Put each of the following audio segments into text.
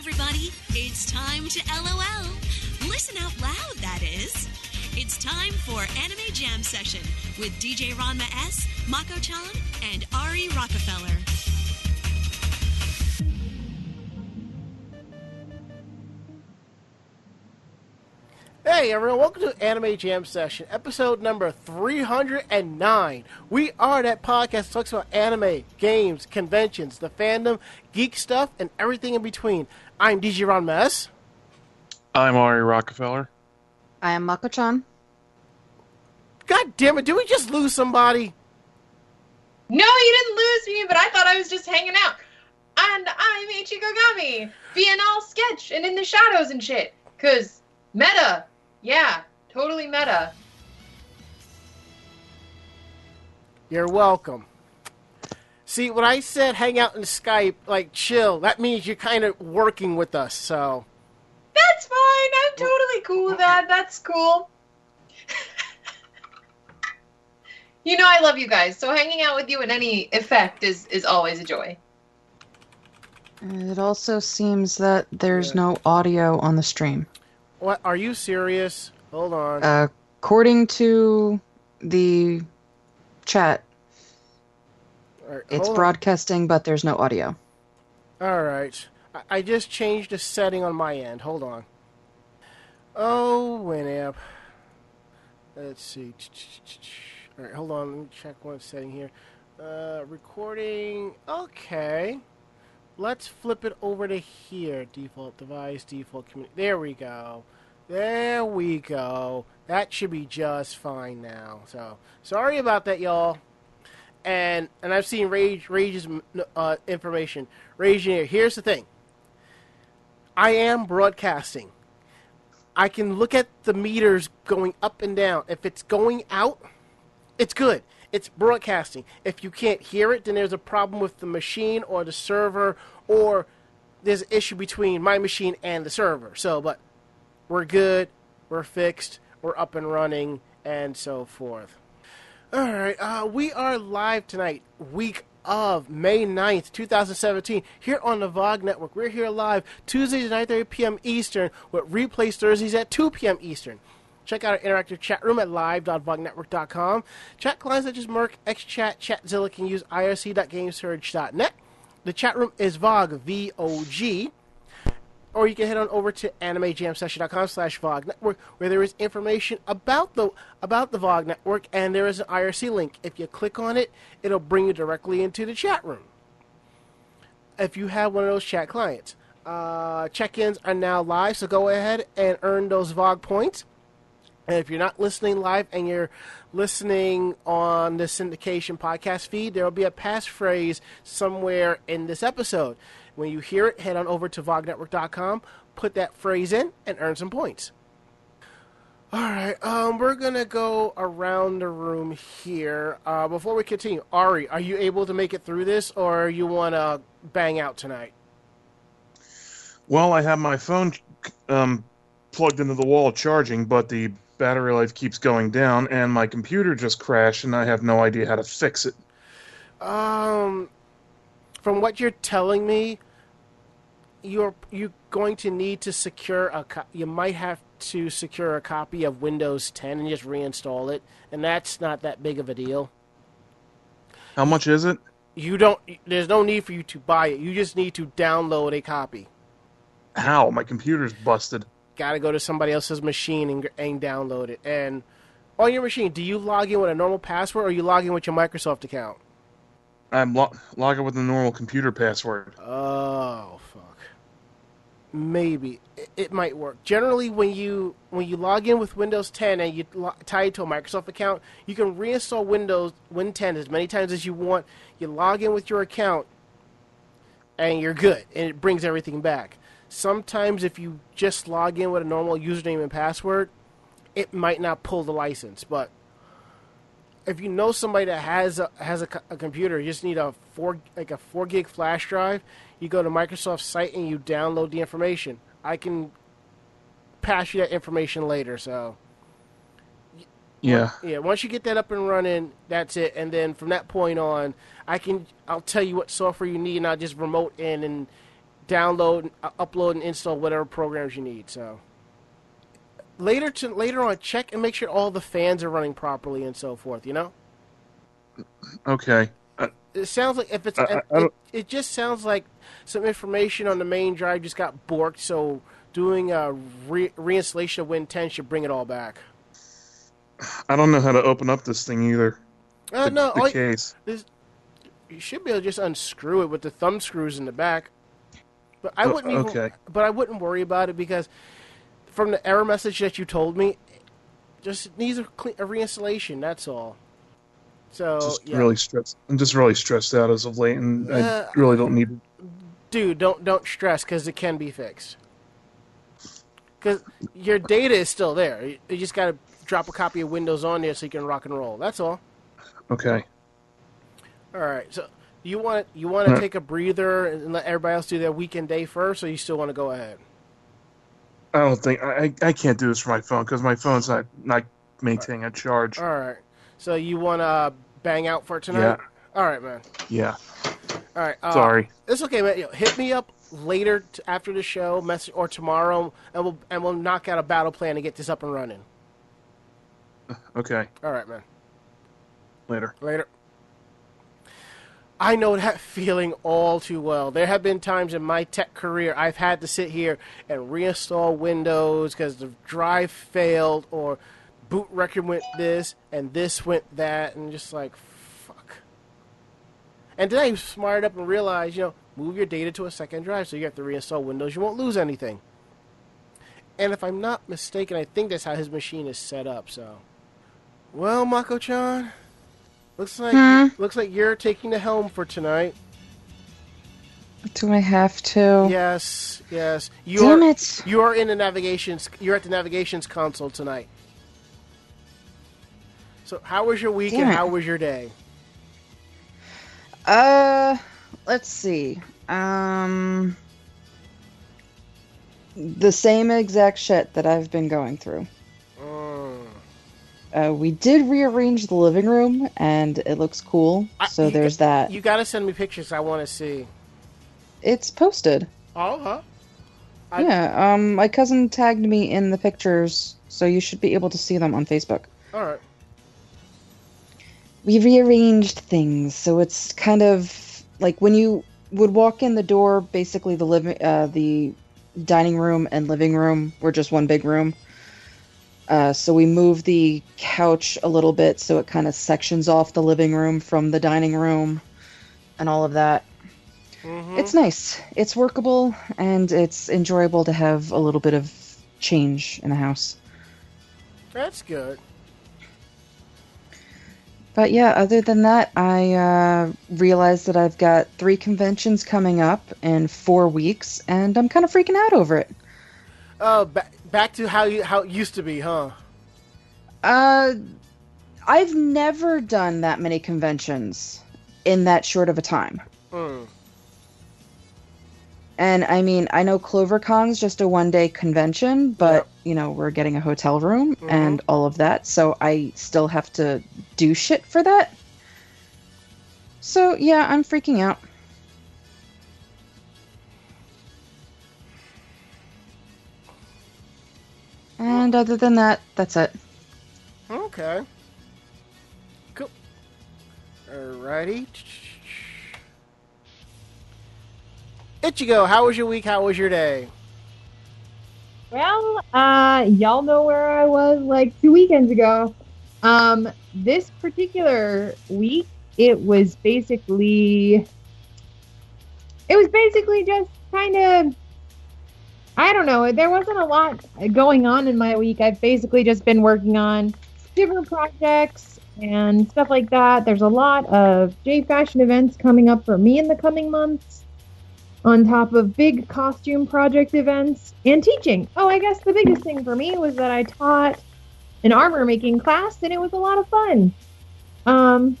everybody. It's time to LOL. Listen out loud, that is. It's time for Anime Jam Session with DJ Ranma S, Mako Chan, and Ari Rockefeller. Hey everyone, welcome to Anime Jam Session, episode number 309. We are that podcast that talks about anime, games, conventions, the fandom, geek stuff, and everything in between. I'm DJ Ranma S. I'm Ari Rockefeller. I am Mako-chan. God damn it, did we just lose somebody? No, you didn't lose me, but I thought I was just hanging out. And I'm Ichigo Gami, being all sketch and in the shadows and shit. Cause meta, yeah, totally meta. You're welcome. See, when I said hang out in Skype, like chill, that means you're kind of working with us, so. That's fine. I'm totally cool with that. That's cool. you know I love you guys, so hanging out with you in any effect is is always a joy. It also seems that there's Yeah. no audio on the stream. What? Are you serious? Hold on. Uh, according to the chat, All right, it's hold on. broadcasting, but there's no audio. All right. I, I just changed a setting on my end. Hold on. Oh, Winamp. Let's see. All right, hold on. Let me check one setting here. Uh, recording. Okay. Let's flip it over to here. Default device, default community. There we go. There we go. That should be just fine now. So sorry about that, y'all and and I've seen Rage Rage's uh, information. Rage here. Here's the thing. I am broadcasting. I can look at the meters going up and down. If it's going out, it's good. It's broadcasting. If you can't hear it, then there's a problem with the machine or the server, or there's an issue between my machine and the server. So, but we're good. We're fixed. We're up and running, and so forth. All right, uh, we are live tonight, week of May 9th, 2017, here on the VOG Network. We're here live Tuesdays at 9.30 p.m. Eastern, with replays Thursdays at 2 p.m. Eastern. Check out our interactive chat room at live.vognetwork.com. Chat clients such as mIRC, XChat, Chatzilla can use irc.gamesurge.net. The chat room is VOG, V-O-G or you can head on over to animejamsession.com slash VOG Network, where there is information about the about the VOG Network, and there is an IRC link. If you click on it, it'll bring you directly into the chat room. If you have one of those chat clients, uh, check-ins are now live, so go ahead and earn those VOG points. And if you're not listening live and you're listening on the syndication podcast feed, there will be a passphrase somewhere in this episode. When you hear it, head on over to vognetwork.com, put that phrase in, and earn some points. All right, um, we're gonna go around the room here. Uh, before we continue, Ari, are you able to make it through this, or you want to bang out tonight? Well, I have my phone um, plugged into the wall charging, but the battery life keeps going down, and my computer just crashed, and I have no idea how to fix it. Um, from what you're telling me, you're you're going to need to secure a. Co- you might have to secure a copy of Windows 10 and just reinstall it, and that's not that big of a deal. How much is it? You don't. There's no need for you to buy it. You just need to download a copy. How? My computer's busted. Got to go to somebody else's machine and, and download it. And on your machine, do you log in with a normal password, or are you log in with your Microsoft account? I'm lo- logging with a normal computer password. Oh fuck. Maybe it, might work. Generally, when you when you log in with Windows 10 and you lo- tie it to a Microsoft account, you can reinstall Windows Win 10 as many times as you want. You log in with your account, and you're good, and it brings everything back. Sometimes, if you just log in with a normal username and password, it might not pull the license. But if you know somebody that has a, has a, a computer, you just need a four like a four gig flash drive. You go to Microsoft's site and you download the information. I can pass you that information later. So Yeah. yeah, once you get that up and running, that's it. And then from that point on, I can I'll tell you what software you need, and I'll just remote in and download, uh, upload, and install whatever programs you need. So later to later on, check and make sure all the fans are running properly and so forth. You know, Okay. It sounds like if it's I- I- it, it just sounds like some information on the main drive just got borked. So doing a re- reinstallation of Win 10 should bring it all back. I don't know how to open up this thing either. Uh, the, no, the all case. you should be able to just unscrew it with the thumb screws in the back. But I Oh, wouldn't even, okay. but I wouldn't worry about it because from the error message that you told me, just needs a, cle a reinstallation. That's all. So just yeah. really stressed. I'm just really stressed out as of late, and Uh, I really don't need. dude, don't don't stress because it can be fixed. Because your data is still there. You, you just got to drop a copy of Windows on there so you can rock and roll. That's all. Okay. All right. So you want you want to Right. take a breather and let everybody else do their weekend day first, or you still want to go ahead? I don't think I I can't do this for my phone because my phone's not not maintaining a charge. All right. So you want to bang out for tonight? Yeah. All right, man. Yeah. All right. Uh, Sorry. It's okay, man. Yo, hit me up later t- after the show, message or tomorrow, and we'll and we'll knock out a battle plan to get this up and running. Okay. All right, man. Later. Later. I know that feeling all too well. There have been times in my tech career I've had to sit here and reinstall Windows because the drive failed or boot record went this and this went that and just like fuck. And then I smarted up and realized, you know, move your data to a second drive so you have to reinstall Windows. You won't lose anything. And if I'm not mistaken, I think that's how his machine is set up. So, well, Mako-chan, looks like Hmm? looks like you're taking the helm for tonight. Do I have to? Yes, yes. You Damn are it. you are in the navigations. You're at the navigations console tonight. So, how was your week Damn and it. how was your day? Uh, let's see. Um, the same exact shit that I've been going through. Mm. Uh, we did rearrange the living room, and it looks cool. I- So there's that. You got to send me pictures. I want to see. It's posted. Oh, huh? I- yeah. Um, my cousin tagged me in the pictures, so you should be able to see them on Facebook. All right. We rearranged things so it's kind of like when you would walk in the door basically the living uh, the dining room and living room were just one big room uh, so we moved the couch a little bit so it kind of sections off the living room from the dining room and all of that Mhm. it's nice it's workable and it's enjoyable to have a little bit of change in the house That's good. But yeah, other than that, I uh, realized that I've got three conventions coming up in four weeks, and I'm kind of freaking out over it. Oh, back back to how you how it used to be, huh? Uh, I've never done that many conventions in that short of a time. Mm. And I mean, I know CloverCon's just a one day convention, but you know, we're getting a hotel room Mhm. and all of that, so I still have to do shit for that. So yeah, I'm freaking out. And other than that, that's it. Okay. Cool. Alrighty. Ichigo, how was your week? How was your day? Well, uh, y'all know where I was like two weekends ago. Um, this particular week, it was basically, it was basically just kind of, I don't know. There wasn't a lot going on in my week. I've basically just been working on different projects and stuff like that. There's a lot of J Fashion events coming up for me in the coming months on top of big costume project events and teaching. Oh, I guess the biggest thing for me was that I taught an armor making class and it was a lot of fun. Um,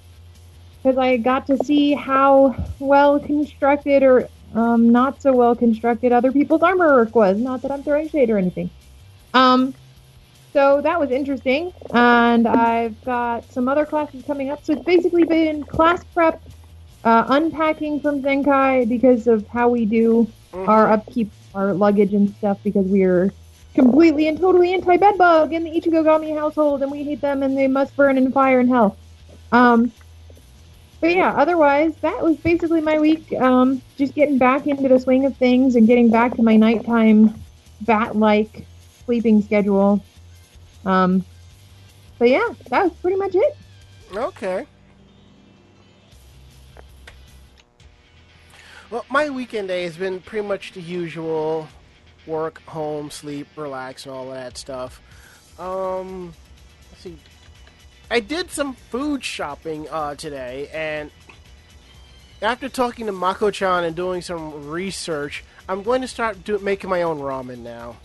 because I got to see how well constructed or um, not so well constructed other people's armor work was. Not that I'm throwing shade or anything. Um, so that was interesting, and I've got some other classes coming up. So it's basically been class prep uh, unpacking from Zenkai because of how we do Mhm. our upkeep, our luggage and stuff because we're completely and totally anti bedbug in the Ichigogami household and we hate them and they must burn in fire and hell. Um, but yeah, otherwise that was basically my week. Um, just getting back into the swing of things and getting back to my nighttime bat-like sleeping schedule. Um, but yeah, that was pretty much it. Okay. Well, my weekend day has been pretty much the usual work, home, sleep, relax, and all of that stuff. Um, let's see. I did some food shopping uh, today, and after talking to Mako chan and doing some research, I'm going to start do- making my own ramen now.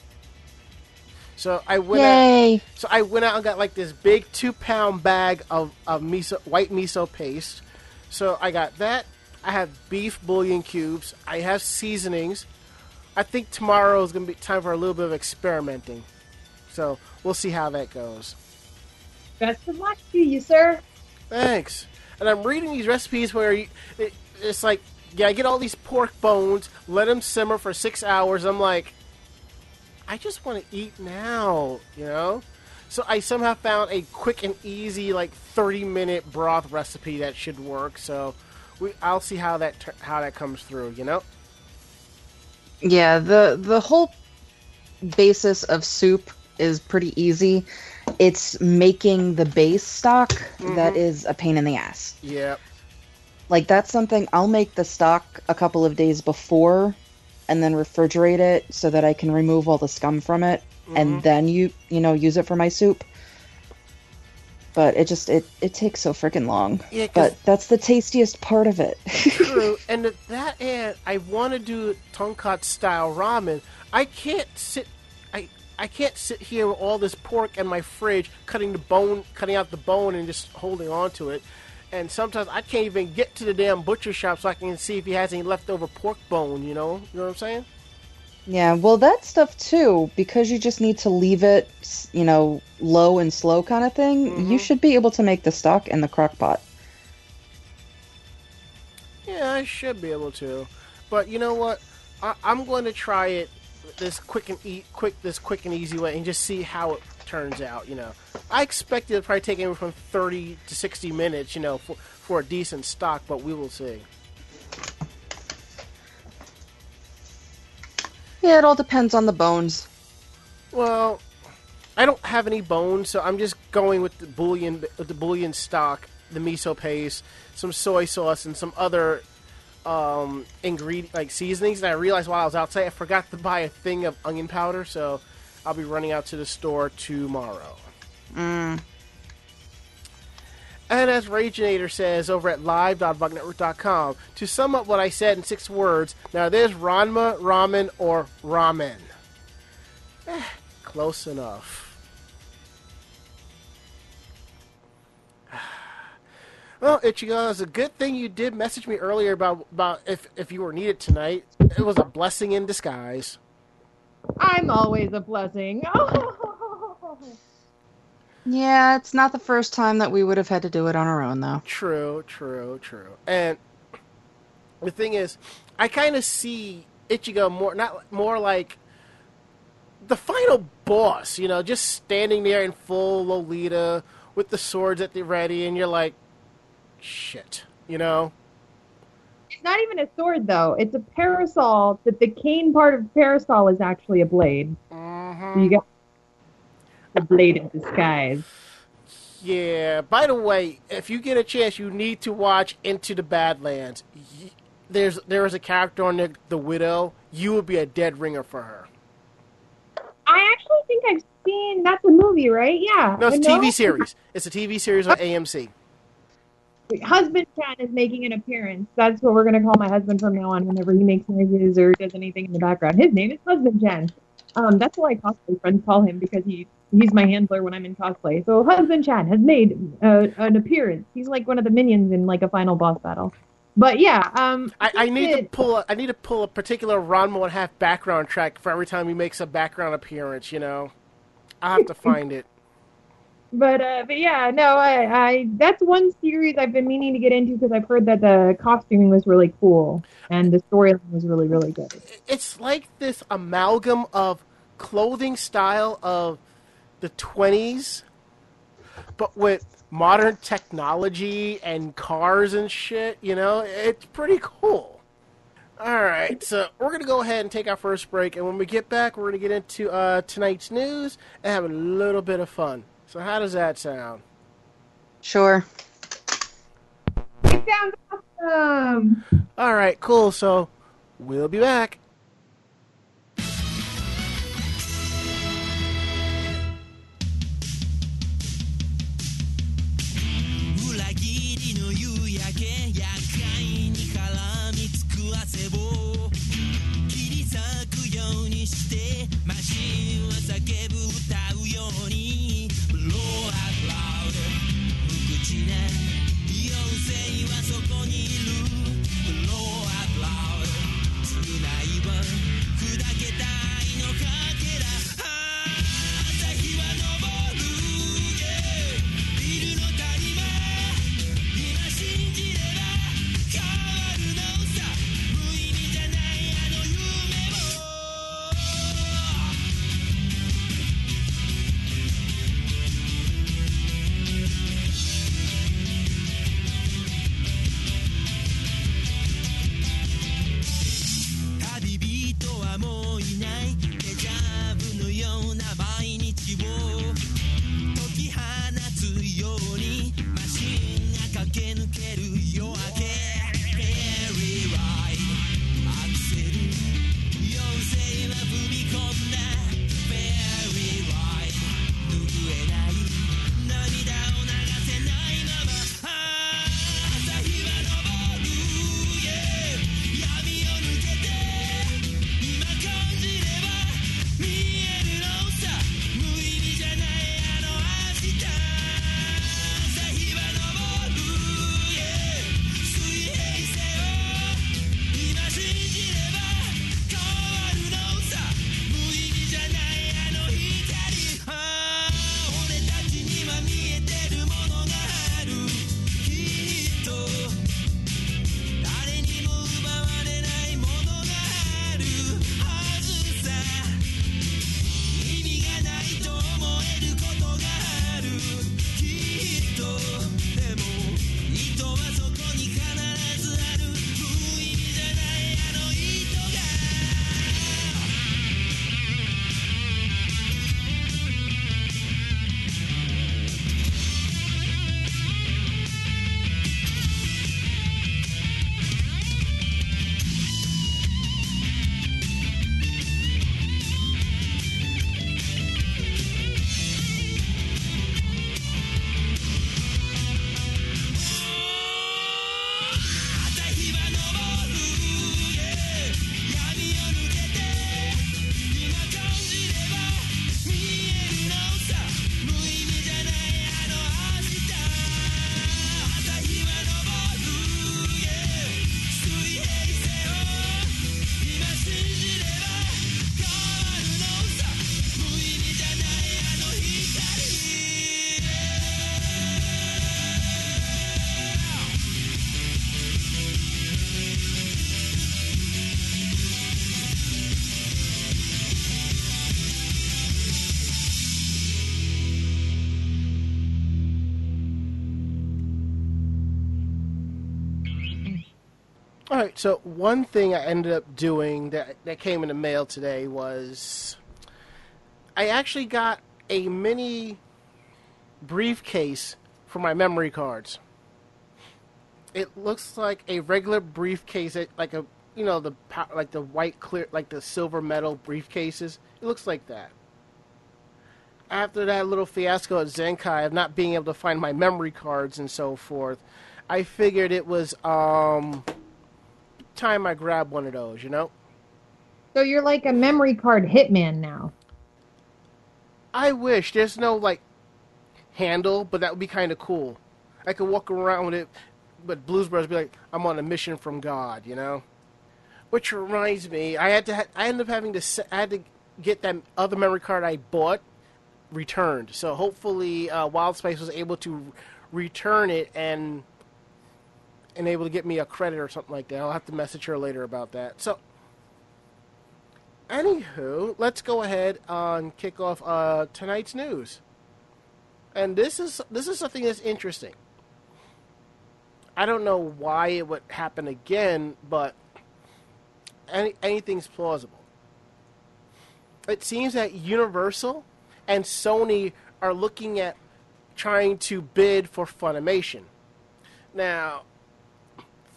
So I went out. Yay! So I went out and got like this big two pound bag of, of miso white miso paste. So I got that. I have beef bouillon cubes. I have seasonings. I think tomorrow is gonna be time for a little bit of experimenting. So we'll see how that goes. Best of luck to you, sir. Thanks. And I'm reading these recipes where you, it, it's like, yeah, I get all these pork bones, let them simmer for six hours. I'm like, I just want to eat now, you know? So I somehow found a quick and easy, like 30 minute broth recipe that should work. So we, I'll see how that how that comes through, you know? Yeah, the the whole basis of soup is pretty easy. It's making the base stock that Mhm. is a pain in the ass. Yeah. Like that's something I'll make the stock a couple of days before and then refrigerate it so that I can remove all the scum from it and then you you know use it for my soup. But it just it it takes so freaking long. Yeah, But that's the tastiest part of it. True, and at that end, I want to do tonkotsu style ramen. I can't sit, I I can't sit here with all this pork in my fridge, cutting the bone, cutting out the bone, and just holding on to it. And sometimes I can't even get to the damn butcher shop so I can see if he has any leftover pork bone. You know, you know what I'm saying? Yeah, well, that stuff too, because you just need to leave it, you know, low and slow kind of thing, you Mhm. should be able to make the stock in the crock pot. Yeah, I should be able to, but you know what? I, I'm going to try it this quick and e- quick, this quick and easy way, and just see how it turns out. You know, I expect it to probably take anywhere from 30 to 60 minutes. You know, for for a decent stock, but we will see. Yeah, it all depends on the bones. Well, I don't have any bones, so I'm just going with the bouillon, with the bouillon stock, the miso paste, some soy sauce, and some other um, ingredient like seasonings. And I realized while I was outside, I forgot to buy a thing of onion powder, so I'll be running out to the store tomorrow. Mm. And as Raginator says over at live.vognetwork.com, to sum up what I said in six words, now there's Ranma, ramen, or ramen. Eh, close enough. Well, Ichigo, it's a good thing you did message me earlier about, about if, if you were needed tonight. It was a blessing in disguise. I'm always a blessing. Yeah, it's not the first time that we would have had to do it on our own, though. True, true, true. And the thing is, I kind of see Ichigo more not more like the final boss. You know, just standing there in full Lolita with the swords at the ready, and you're like, shit. You know. It's not even a sword though. It's a parasol. That the cane part of the parasol is actually a blade. So you got the blade in disguise. Yeah. By the way, if you get a chance, you need to watch Into the Badlands. There's there is a character on there, the widow. You would be a dead ringer for her. I actually think I've seen. That's a movie, right? Yeah. No, it's a I. TV series. It's a TV series on AMC. Husband Chan is making an appearance. That's what we're gonna call my husband from now on. Whenever he makes noises or does anything in the background, his name is Husband Chan. Um, that's what my cosplay friends call him because he he's my handler when I'm in cosplay. So Husband Chan has made uh, an appearance. He's like one of the minions in like a final boss battle. But yeah, um, I, I need to pull a, I need to pull a particular Ranma and half background track for every time he makes a background appearance. You know, I have to find it. But uh, but yeah, no, I, I that's one series I've been meaning to get into because I've heard that the costuming was really cool and the storyline was really really good. It's like this amalgam of clothing style of the 20s, but with modern technology and cars and shit. You know, it's pretty cool. All right, so we're gonna go ahead and take our first break, and when we get back, we're gonna get into uh, tonight's news and have a little bit of fun. So, how does that sound? Sure. It sounds awesome. All right, cool. So, we'll be back. So one thing I ended up doing that that came in the mail today was I actually got a mini briefcase for my memory cards. It looks like a regular briefcase, like a you know the like the white clear like the silver metal briefcases. It looks like that. After that little fiasco at Zenkai of not being able to find my memory cards and so forth, I figured it was um time I grab one of those, you know? So you're like a memory card hitman now. I wish there's no like handle, but that would be kind of cool. I could walk around with it, but Blues Brothers be like, I'm on a mission from God, you know. Which reminds me, I had to, ha- I ended up having to, se- I had to get that other memory card I bought returned. So hopefully, uh, Wild Spice was able to return it and and able to get me a credit or something like that. I'll have to message her later about that. So, anywho, let's go ahead and kick off uh, tonight's news. And this is this is something that's interesting. I don't know why it would happen again, but any, anything's plausible. It seems that Universal and Sony are looking at trying to bid for Funimation. Now,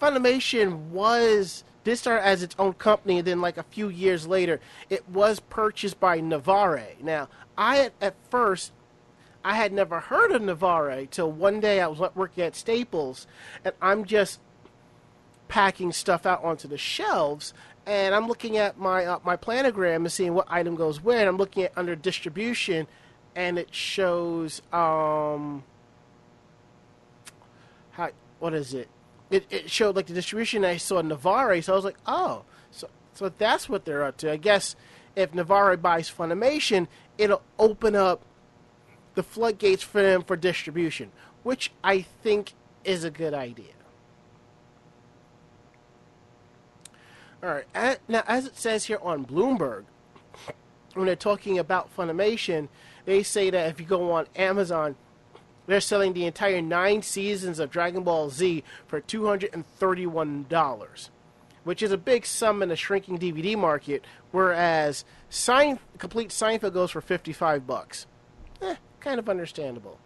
Funimation was did start as its own company, and then like a few years later, it was purchased by Navarre. Now, I at, first I had never heard of Navarre till one day I was working at Staples, and I'm just packing stuff out onto the shelves, and I'm looking at my uh, my planogram and seeing what item goes where. And I'm looking at under distribution, and it shows um how what is it? It it showed like the distribution. I saw Navarre, so I was like, oh, so so that's what they're up to. I guess if Navarre buys Funimation, it'll open up the floodgates for them for distribution, which I think is a good idea. All right. Now, as it says here on Bloomberg, when they're talking about Funimation, they say that if you go on Amazon, they're selling the entire nine seasons of Dragon Ball Z for $231, which is a big sum in a shrinking DVD market, whereas Sein- complete Seinfeld goes for 55 bucks. Eh, kind of understandable.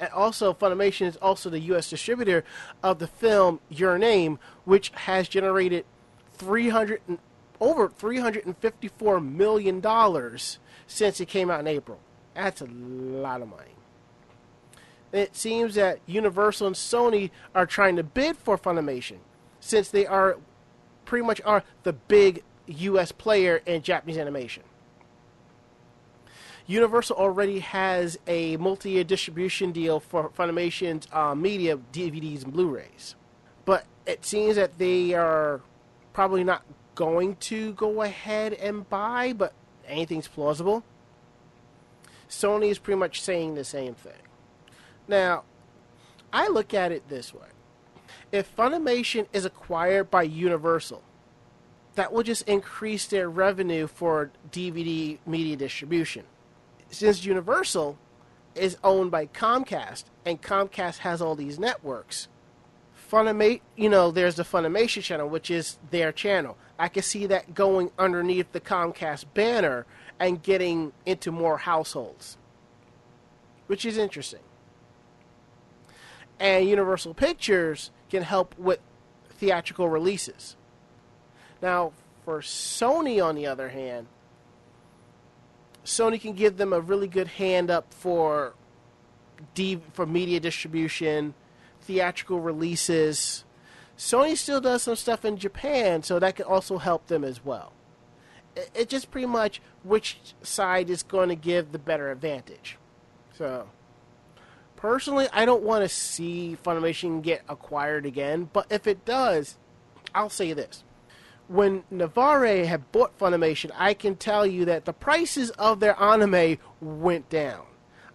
And also, Funimation is also the U.S. distributor of the film Your Name, which has generated 300 and, over 354 million dollars since it came out in April. That's a lot of money. It seems that Universal and Sony are trying to bid for Funimation, since they are pretty much are the big U.S. player in Japanese animation. Universal already has a multi-year distribution deal for Funimation's uh, media DVDs and Blu-rays, but it seems that they are probably not going to go ahead and buy. But anything's plausible. Sony is pretty much saying the same thing. Now, I look at it this way: if Funimation is acquired by Universal, that will just increase their revenue for DVD media distribution since Universal is owned by Comcast and Comcast has all these networks, Funimate, you know, there's the Funimation channel, which is their channel. I can see that going underneath the Comcast banner and getting into more households, which is interesting. And Universal Pictures can help with theatrical releases. Now, for Sony, on the other hand, Sony can give them a really good hand up for D- for media distribution, theatrical releases. Sony still does some stuff in Japan, so that can also help them as well. It, just pretty much which side is going to give the better advantage. So, personally, I don't want to see Funimation get acquired again, but if it does, I'll say this when Navarre had bought Funimation, I can tell you that the prices of their anime went down.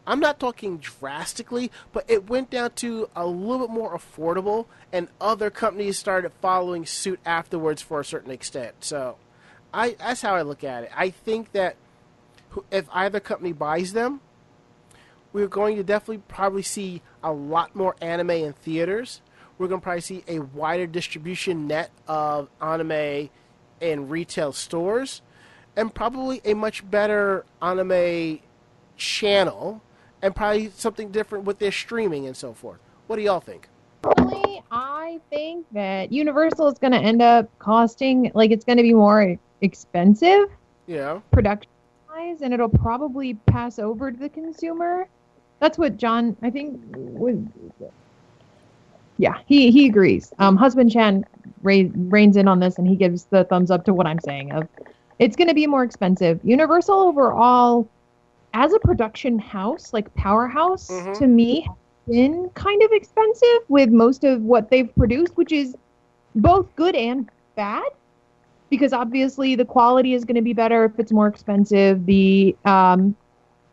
I'm not talking drastically, but it went down to a little bit more affordable, and other companies started following suit afterwards for a certain extent. So, I that's how I look at it. I think that if either company buys them, we're going to definitely probably see a lot more anime in theaters. We're going to probably see a wider distribution net of anime in retail stores, and probably a much better anime channel, and probably something different with their streaming and so forth. What do y'all think? I think that Universal is going to end up costing like it's going to be more expensive Yeah. production wise, and it'll probably pass over to the consumer. That's what John, I think, was. Yeah, he he agrees. Um, husband Chan ra- reins in on this, and he gives the thumbs up to what I'm saying. Of it's going to be more expensive. Universal overall, as a production house, like powerhouse, Mhm. to me, has been kind of expensive with most of what they've produced, which is both good and bad. Because obviously the quality is going to be better if it's more expensive. The um,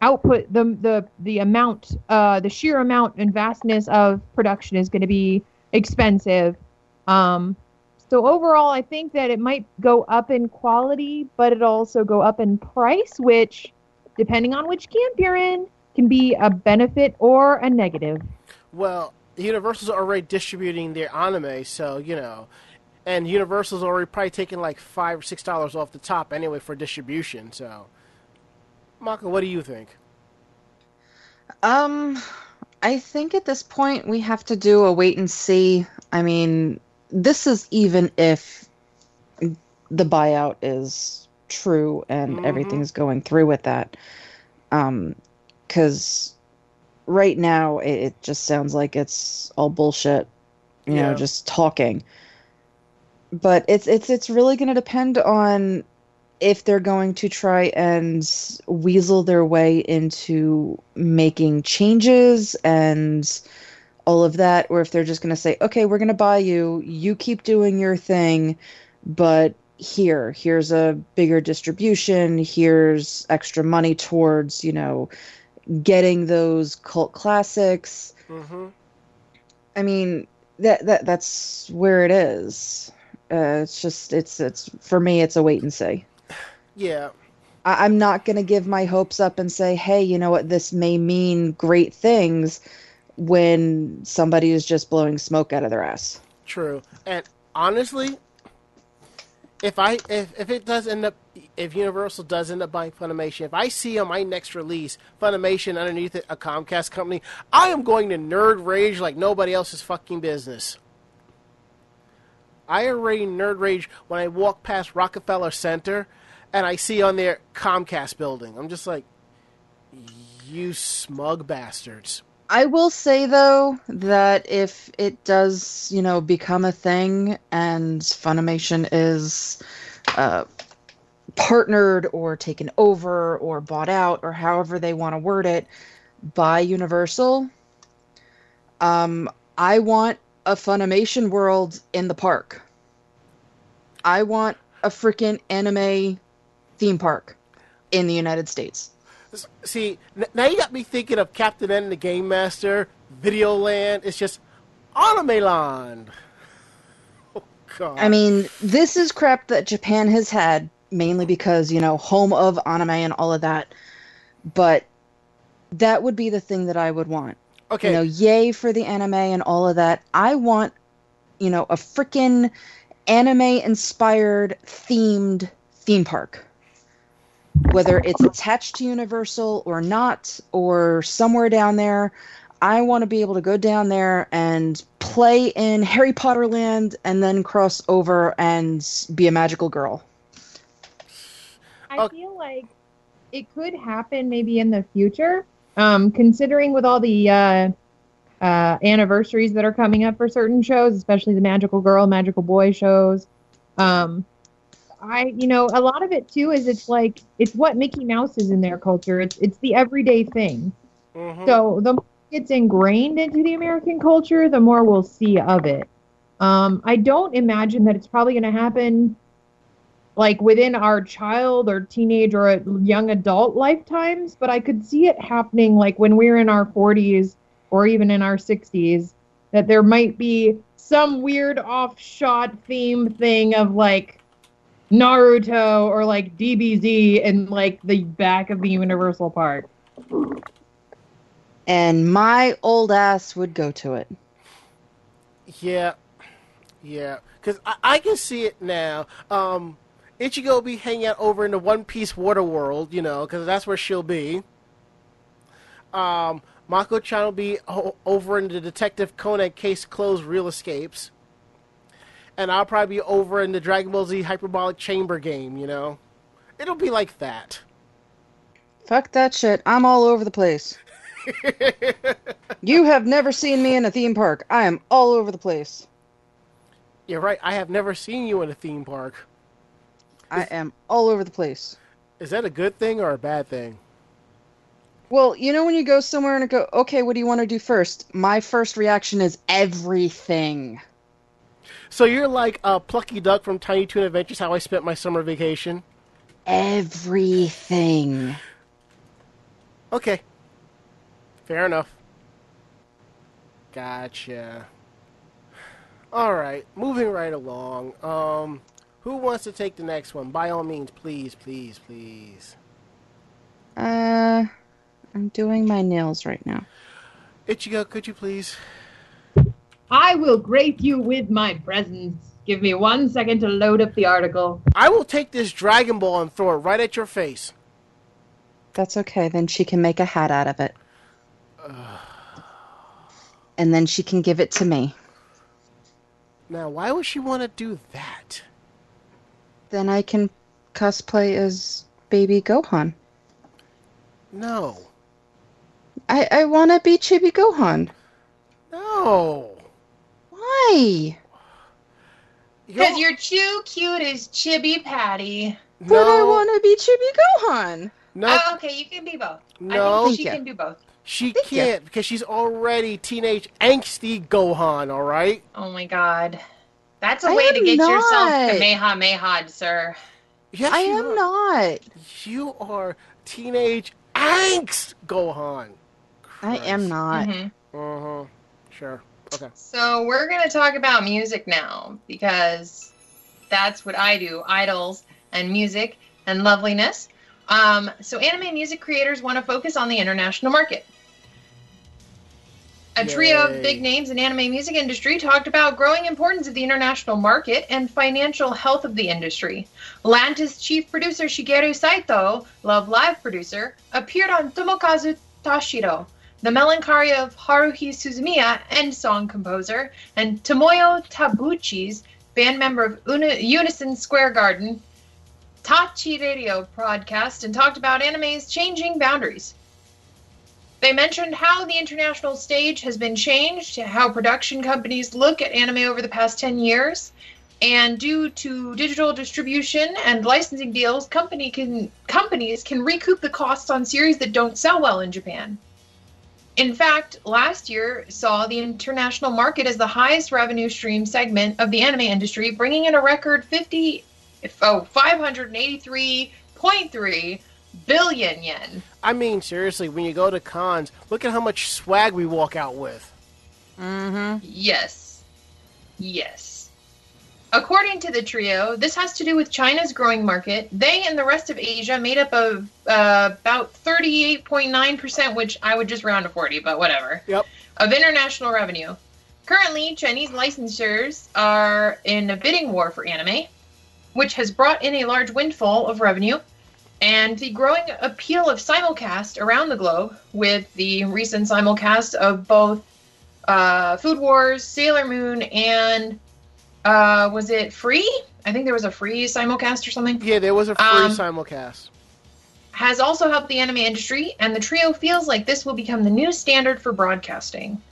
output the the the amount uh the sheer amount and vastness of production is going to be expensive um so overall i think that it might go up in quality but it also go up in price which depending on which camp you're in can be a benefit or a negative Well, Universal's already distributing their anime, so you know, and Universal's already probably taking like five or six dollars off the top anyway for distribution. So, Mako, what do you think? Um, I think at this point we have to do a wait and see. I mean, this is even if the buyout is true and Mhm. everything's going through with that. Um, because right now it, it just sounds like it's all bullshit. You know, just talking. But it's it's it's really going to depend on if they're going to try and weasel their way into making changes and all of that, or if they're just going to say, okay, we're going to buy you, you keep doing your thing, but here, here's a bigger distribution, here's extra money towards, you know, getting those cult classics. Mm-hmm. I mean, that that that's where it is. Uh, it's just it's it's for me, it's a wait and see. Yeah, I- I'm not going to give my hopes up and say, hey, you know what, this may mean great things when somebody is just blowing smoke out of their ass. true. And honestly, if I if if it does end up if Universal does end up buying Funimation, if I see on my next release Funimation underneath it, a Comcast company, I am going to nerd rage like nobody else's fucking business. I already nerd rage when I walk past Rockefeller Center and I see on there Comcast building. I'm just like, you smug bastards. I will say though that if it does, you know, become a thing and Funimation is uh, partnered or taken over or bought out or however they want to word it by Universal, um, I want a Funimation world in the park. I want a freaking anime theme park in the United States. See, now you got me thinking of Captain N, the Game Master, Videoland. It's just Anime Land. Oh, God. I mean, this is crap that Japan has had mainly because, you know, home of anime and all of that. But that would be the thing that I would want. okay. You know, yay for the anime and all of that. I want, you know, a freaking anime inspired themed theme park. Whether it's attached to Universal or not, or somewhere down there, I want to be able to go down there and play in Harry Potter land and then cross over and be a magical girl. I Okay. feel like it could happen maybe in the future. Um, considering with all the uh, uh, anniversaries that are coming up for certain shows, especially the Magical Girl, Magical Boy shows. Um, I, you know, a lot of it too is it's like it's what Mickey Mouse is in their culture. It's it's the everyday thing. Mhm. So the more it's ingrained into the American culture, the more we'll see of it. Um, I don't imagine that it's probably going to happen like within our child or teenage or young adult lifetimes, but I could see it happening like when we're in our 40s or even in our 60s, that there might be some weird offshot theme thing of like Naruto or like DBZ in like the back of the Universal Park. And my old ass would go to it. Yeah, yeah. Because I, I can see it now. Um, Ichigo will be hanging out over in the One Piece water world, you know, because that's where she'll be. Um, Mako-chan will be o- over in the Detective Conan Case Closed Real Escapes. And I'll probably be over in the Dragon Ball Z Hyperbolic Chamber game, you know. It'll be like that. Fuck that shit. I'm all over the place. you have never seen me in a theme park. I am all over the place. You're right. I have never seen you in a theme park. I am all over the place. Is that a good thing or a bad thing? Well, you know when you go somewhere and go, okay, what do you want to do first? My first reaction is everything. So you're like a plucky duck from Tiny Toon Adventures. How I spent my summer vacation. Everything. Okay. Fair enough. Gotcha. All right, moving right along. Um, who wants to take the next one? By all means, please, please, please. Uh, I'm doing my nails right now. Ichigo, could you please? I will grace you with my presence. Give me one second to load up the article. I will take this Dragon Ball and throw it right at your face. That's okay. Then she can make a hat out of it. And then she can give it to me. Now, why would she want to do that? Then I can cosplay as baby Gohan. No. I, I want to be Chibi Gohan. No. Why? Because you're too cute as Chibi Patty. No. But I want to be Chibi Gohan. no, Oh, okay, you can be both. No. I think she Thank you. can do both. she Thank can't because she's already teenage angsty Gohan. All right. Oh my god. That's a I way to am get yourself not. Kamehameha, sir. Yes, I am are. not. You are teenage angst Gohan. I am not. Mhm. Uh huh. Sure. Okay. So we're gonna talk about music now because that's what I do: idols and music and loveliness. Um, so anime music creators want to focus on the international market. A trio Yay. of big names in anime music industry talked about growing importance of the international market and financial health of the industry. Lantis chief producer Shigeru Saito, Love Live producer, appeared on Tomokazu Tashiro, the melancholy of Haruhi Suzumiya, and song composer, and Tomoyo Tabuchi's band member of Uni- Unison Square Garden, Tachi Radio broadcast and talked about anime's changing boundaries. They mentioned how the international stage has been changed, how production companies look at anime over the past 10 years, and due to digital distribution and licensing deals, company can, companies can recoup the costs on series that don't sell well in Japan. In fact, last year saw the international market as the highest revenue stream segment of the anime industry, bringing in a record 50, oh, 583.3 billion yen. I mean, seriously, when you go to cons, look at how much swag we walk out with. Mm-hmm. Yes. Yes. According to the trio, this has to do with China's growing market. They and the rest of Asia made up of uh, about 38.9%, which I would just round to 40, but whatever, Yep. of international revenue. Currently, Chinese licensors are in a bidding war for anime, which has brought in a large windfall of revenue. And the growing appeal of simulcast around the globe, with the recent simulcast of both uh, Food Wars, Sailor Moon, and uh, was it Free? I think there was a free simulcast or something. Yeah, there was a free Um, simulcast. Has also helped the anime industry, and the trio feels like this will become the new standard for broadcasting.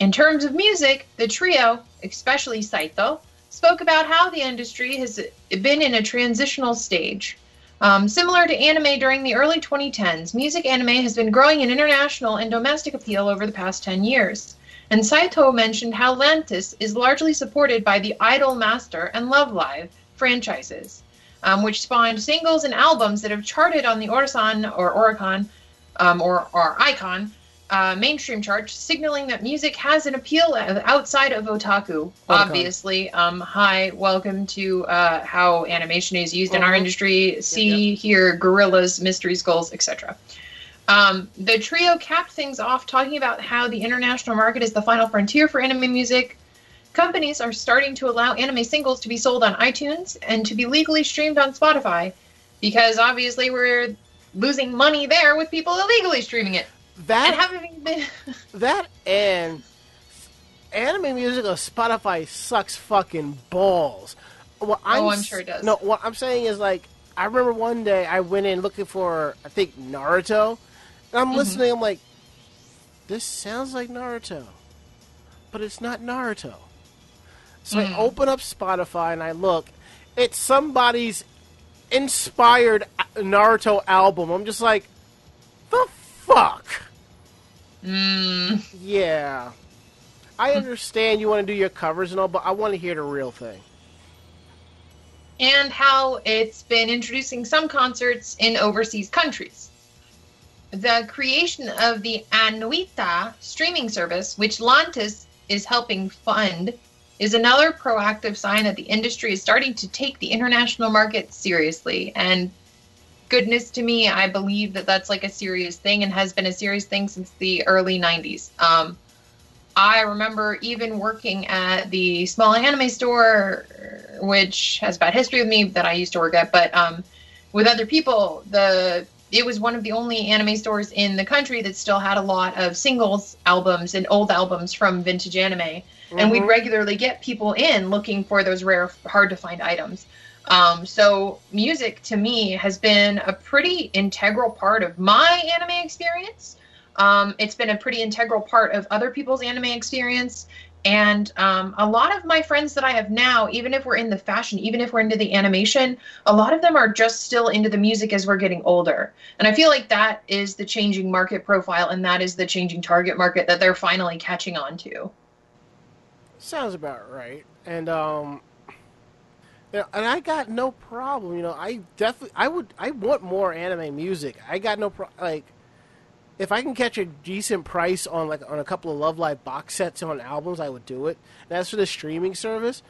In terms of music, the trio, especially Saito, spoke about how the industry has been in a transitional stage. Um, similar to anime during the early 2010s, music anime has been growing in international and domestic appeal over the past 10 years. And Saito mentioned how Lantis is largely supported by the Idol Master and Love Live franchises, um, which spawned singles and albums that have charted on the Oricon or Oricon um, or, or Icon uh, mainstream charts, signaling that music has an appeal outside of otaku. Obviously, um, hi, welcome to uh, how animation is used in our industry. See here, Gorillaz, mystery skulls, etc. Um, the trio capped things off talking about how the international market is the final frontier for anime music. Companies are starting to allow anime singles to be sold on iTunes and to be legally streamed on Spotify because obviously we're losing money there with people illegally streaming it. And That having been that and anime music on Spotify sucks fucking balls. What Oh, I'm sure it does. No, what I'm saying is like I remember one day I went in looking for I think Naruto, and I'm Mhm. listening. I'm like, this sounds like Naruto, but it's not Naruto. So Mm. I open up Spotify and I look. It's somebody's inspired Naruto album. I'm just like, the fuck. mm, Yeah. I understand you want to do your covers and all, but I want to hear the real thing. and how it's been introducing some concerts in overseas countries. The creation of the ANiUTa streaming service, which Lantis is helping fund, is another proactive sign that the industry is starting to take the international market seriously. And goodness to me, I believe that that's like a serious thing and has been a serious thing since the early 90s. Um, I remember even working at the small anime store, which has a bad history with me that I used to work at, but um, with other people, the it was one of the only anime stores in the country that still had a lot of singles albums and old albums from vintage anime, and we'd Mhm. regularly get people in looking for those rare, hard to find items. Um, so music to me has been a pretty integral part of my anime experience. Um, it's been a pretty integral part of other people's anime experience. And um, a lot of my friends that I have now, even if we're in the fashion, even if we're into the animation, a lot of them are just still into the music as we're getting older. And I feel like that is the changing market profile and that is the changing target market that they're finally catching on to. Sounds about right. And um you know, and I got no problem, you know, I definitely I would I want more anime music. I got no pro- like if I can catch a decent price on like on a couple of Love Live box sets on albums, I would do it. And as for the streaming service,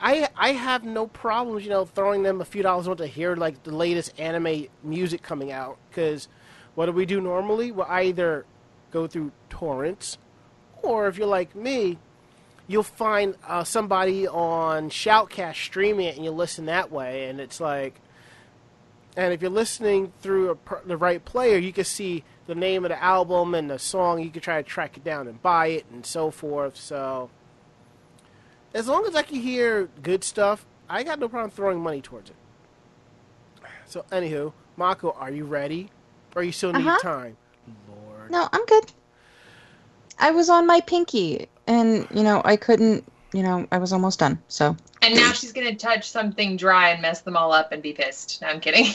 I I have no problems, you know, throwing them a few dollars on to hear like the latest anime music coming out because what do we do normally? We'll either go through torrents or if you're like me, you'll find uh, somebody on Shoutcast streaming it, and you listen that way. And it's like, and if you're listening through a, the right player, you can see the name of the album and the song. You can try to track it down and buy it, and so forth. So, as long as I can hear good stuff, I got no problem throwing money towards it. So, anywho, Mako, are you ready? Or you still need Uh-huh. time? Lord. No, I'm good. I was on my pinky, and you know I couldn't. You know I was almost done. So And now she's gonna touch something dry and mess them all up and be pissed. No, I'm kidding.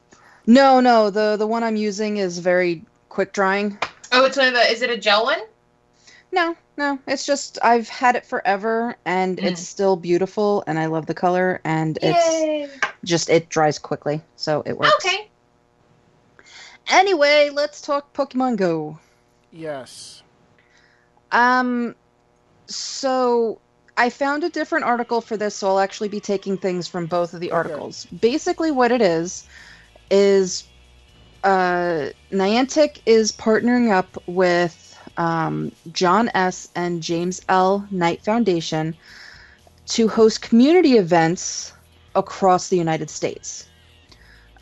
no, no. The the one I'm using is very quick drying. oh, it's one of the. Is it a gel one? No, no. It's just I've had it forever, and Mm. it's still beautiful, and I love the color, and it's just it dries quickly, so it works. Okay. Anyway, let's talk Pokemon Go. Yes. Um, so I found a different article for this, so I'll actually be taking things from both of the Okay. articles. Basically, what it is is uh, Niantic is partnering up with um, John S. and James L. Knight Foundation to host community events across the United States.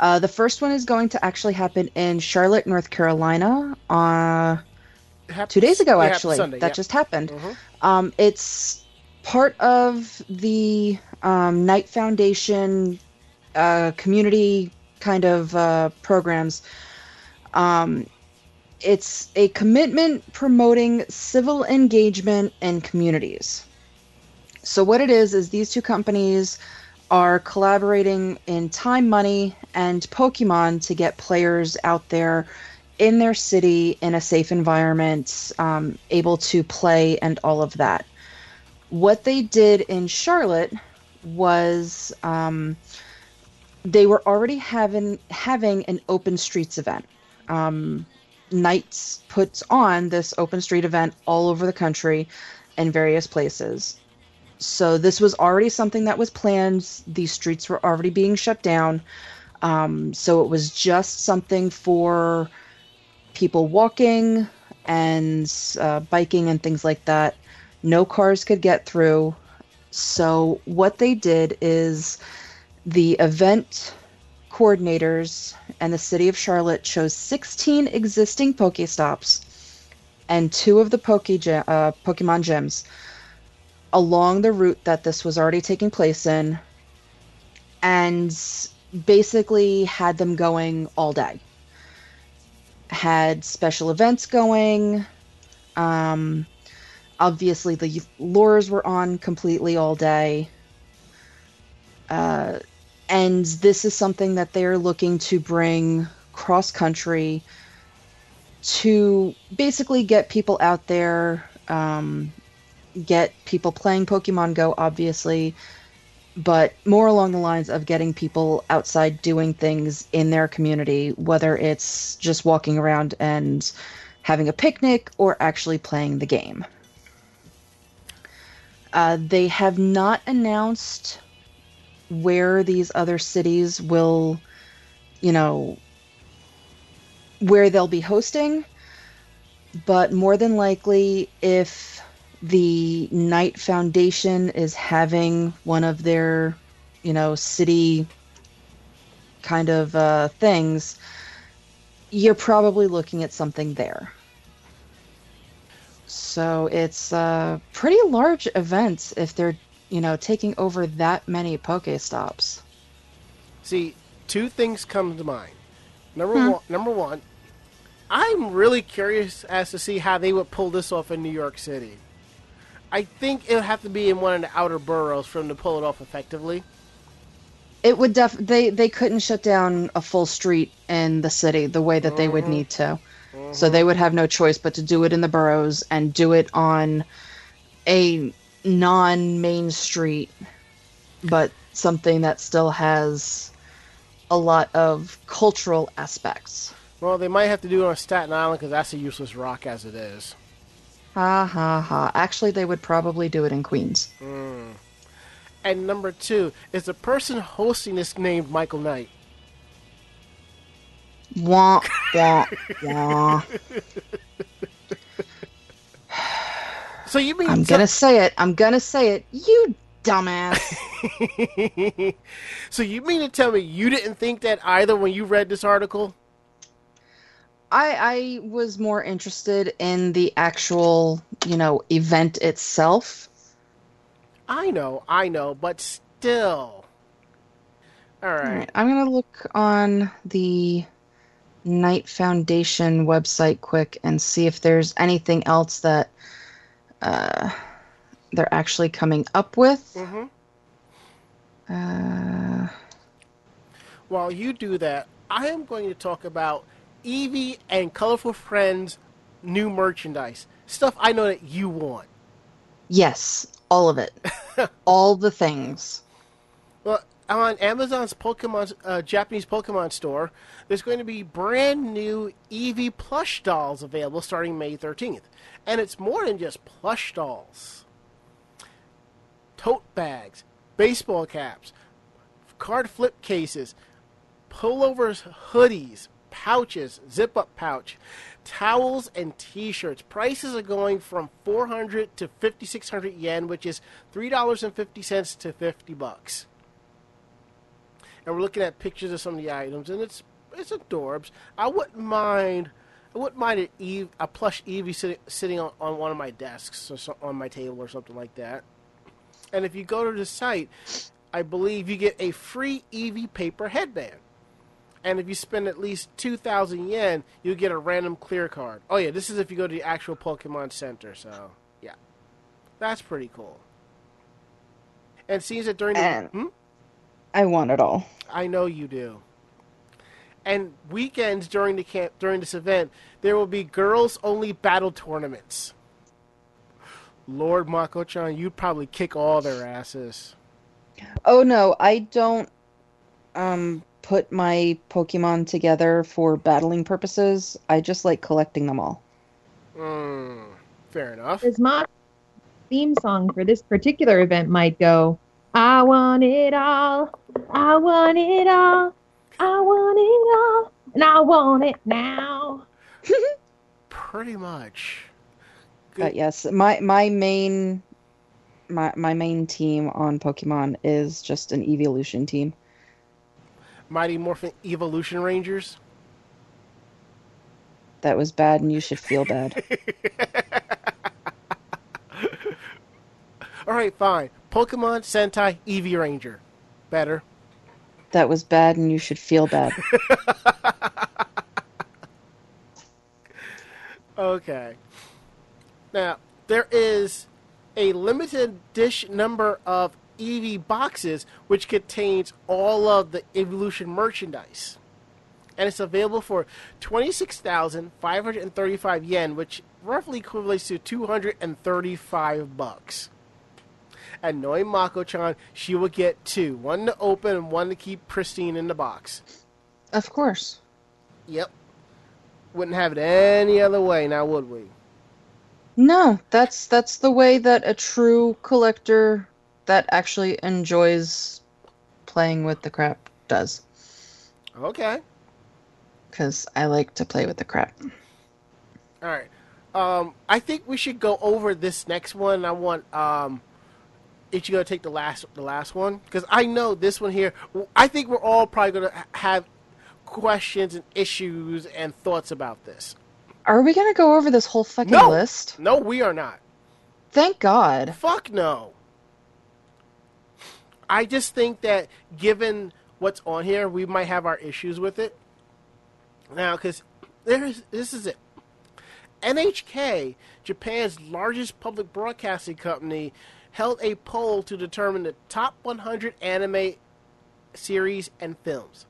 Uh, the first one is going to actually happen in Charlotte, North Carolina, uh, two days ago. yeah, Actually, Sunday, that yep. just happened. Mhm. Um, it's part of the um, Knight Foundation uh, community kind of uh, programs. Um, it's a commitment promoting civil engagement in communities. So, what it is, is these two companies are collaborating in time, money, and Pokemon to get players out there in their city in a safe environment, um, able to play and all of that. What they did in Charlotte was um, they were already having having an open streets event. Um, Knights puts on this open street event all over the country in various places. So this was already something that was planned. These streets were already being shut down. Um, so it was just something for people walking and uh, biking and things like that. No cars could get through. So what they did is the event coordinators and the city of Charlotte chose 16 existing Pokestops and two of the Poke uh, Pokemon gyms along the route that this was already taking place in and basically had them going all day. Had special events going. Um, obviously, the lures were on completely all day. Uh, and this is something that they're looking to bring cross country to basically get people out there, um, get people playing Pokemon Go, obviously, but more along the lines of getting people outside doing things in their community, whether it's just walking around and having a picnic or actually playing the game. Uh, they have not announced where these other cities will, you know, where they'll be hosting, but more than likely, if the Knight Foundation is having one of their, you know, city kind of uh, things, you're probably looking at something there. So it's a pretty large event if they're, you know, taking over that many Pokestops. See, two things come to mind. Number Hmm. one, number one, I'm really curious as to see how they would pull this off in New York City. I think it would have to be in one of the outer boroughs for them to pull it off effectively. It would def they they couldn't shut down a full street in the city the way that they would Mhm. need to. So they would have no choice but to do it in the boroughs and do it on a non-main street, but something that still has a lot of cultural aspects. Well, they might have to do it on Staten Island because that's a useless rock as it is. Ha ha ha. Actually, they would probably do it in Queens. Mm. And number two, is the person hosting this named Michael Knight? Wah, wah, wah. So you mean I'm so- gonna say it. I'm gonna say it. You dumbass. so you mean to tell me you didn't think that either when you read this article? I I was more interested in the actual, you know, event itself. I know, I know, but still. All All right. right, I'm gonna look on the Knight Foundation website quick and see if there's anything else that uh, they're actually coming up with. Mm-hmm. Uh, While you do that, I am going to talk about Eevee and Colorful Friends new merchandise. Stuff I know that you want. yes, all of it, all the things. Well, on Amazon's Pokemon uh, Japanese Pokemon store, there's going to be brand new Eevee plush dolls available starting May 13th. And it's more than just plush dolls. Tote bags, baseball caps, card flip cases, pullovers, hoodies, pouches, zip up pouch, towels, and t shirts. Prices are going from 400 to 5,600 yen, which is $3.50 to 50 bucks. And we're looking at pictures of some of the items, and it's it's adorbs. I wouldn't mind. I wouldn't mind an Eve, a plush Eevee sitting, sitting on, on one of my desks or so, on my table or something like that. And if you go to the site, I believe you get a free Eevee paper headband. And if you spend at least 2,000 yen, you get a random clear card. Oh, yeah, this is if you go to the actual Pokemon Center, so yeah. That's pretty cool. And seems that during the. Hmm? I want it all. I know you do. And weekends during the camp during this event, there will be girls only battle tournaments. Lord Mako-chan, you'd probably kick all their asses. Oh no, I don't um put my Pokemon together for battling purposes. I just like collecting them all. Mm, fair enough. As my theme song for this particular event might go, I want it all, I want it all, I want it all, and I want it now. Pretty much. But yes, my my main my my main team on Pokemon is just an evolution team. Mighty Morphin Evolution Rangers. That was bad and you should feel bad. All right, fine. Pokemon Sentai Eevee Ranger. Better. That was bad and you should feel bad. Okay. Now, there is a limited dish number of Eevee boxes which contains all of the Evolution merchandise. And it's available for 26,535 yen, which roughly equates to 235 bucks. And knowing Mako-chan, she will get two, one to open and one to keep pristine in the box. Of course. Yep. Wouldn't have it any other way, now would we? No, that's that's the way that a true collector that actually enjoys playing with the crap does. Okay. Because I like to play with the crap. All right. Um, I think we should go over this next one. I want um, Ichigo to take the last the last one because I know this one here. I think we're all probably gonna have questions and issues and thoughts about this. Are we gonna go over this whole fucking No. list? No, we are not. Thank God. Fuck no. I just think that given what's on here, we might have our issues with it. Now, because there's this is it. NHK, Japan's largest public broadcasting company, held a poll to determine the top 100 anime series and films,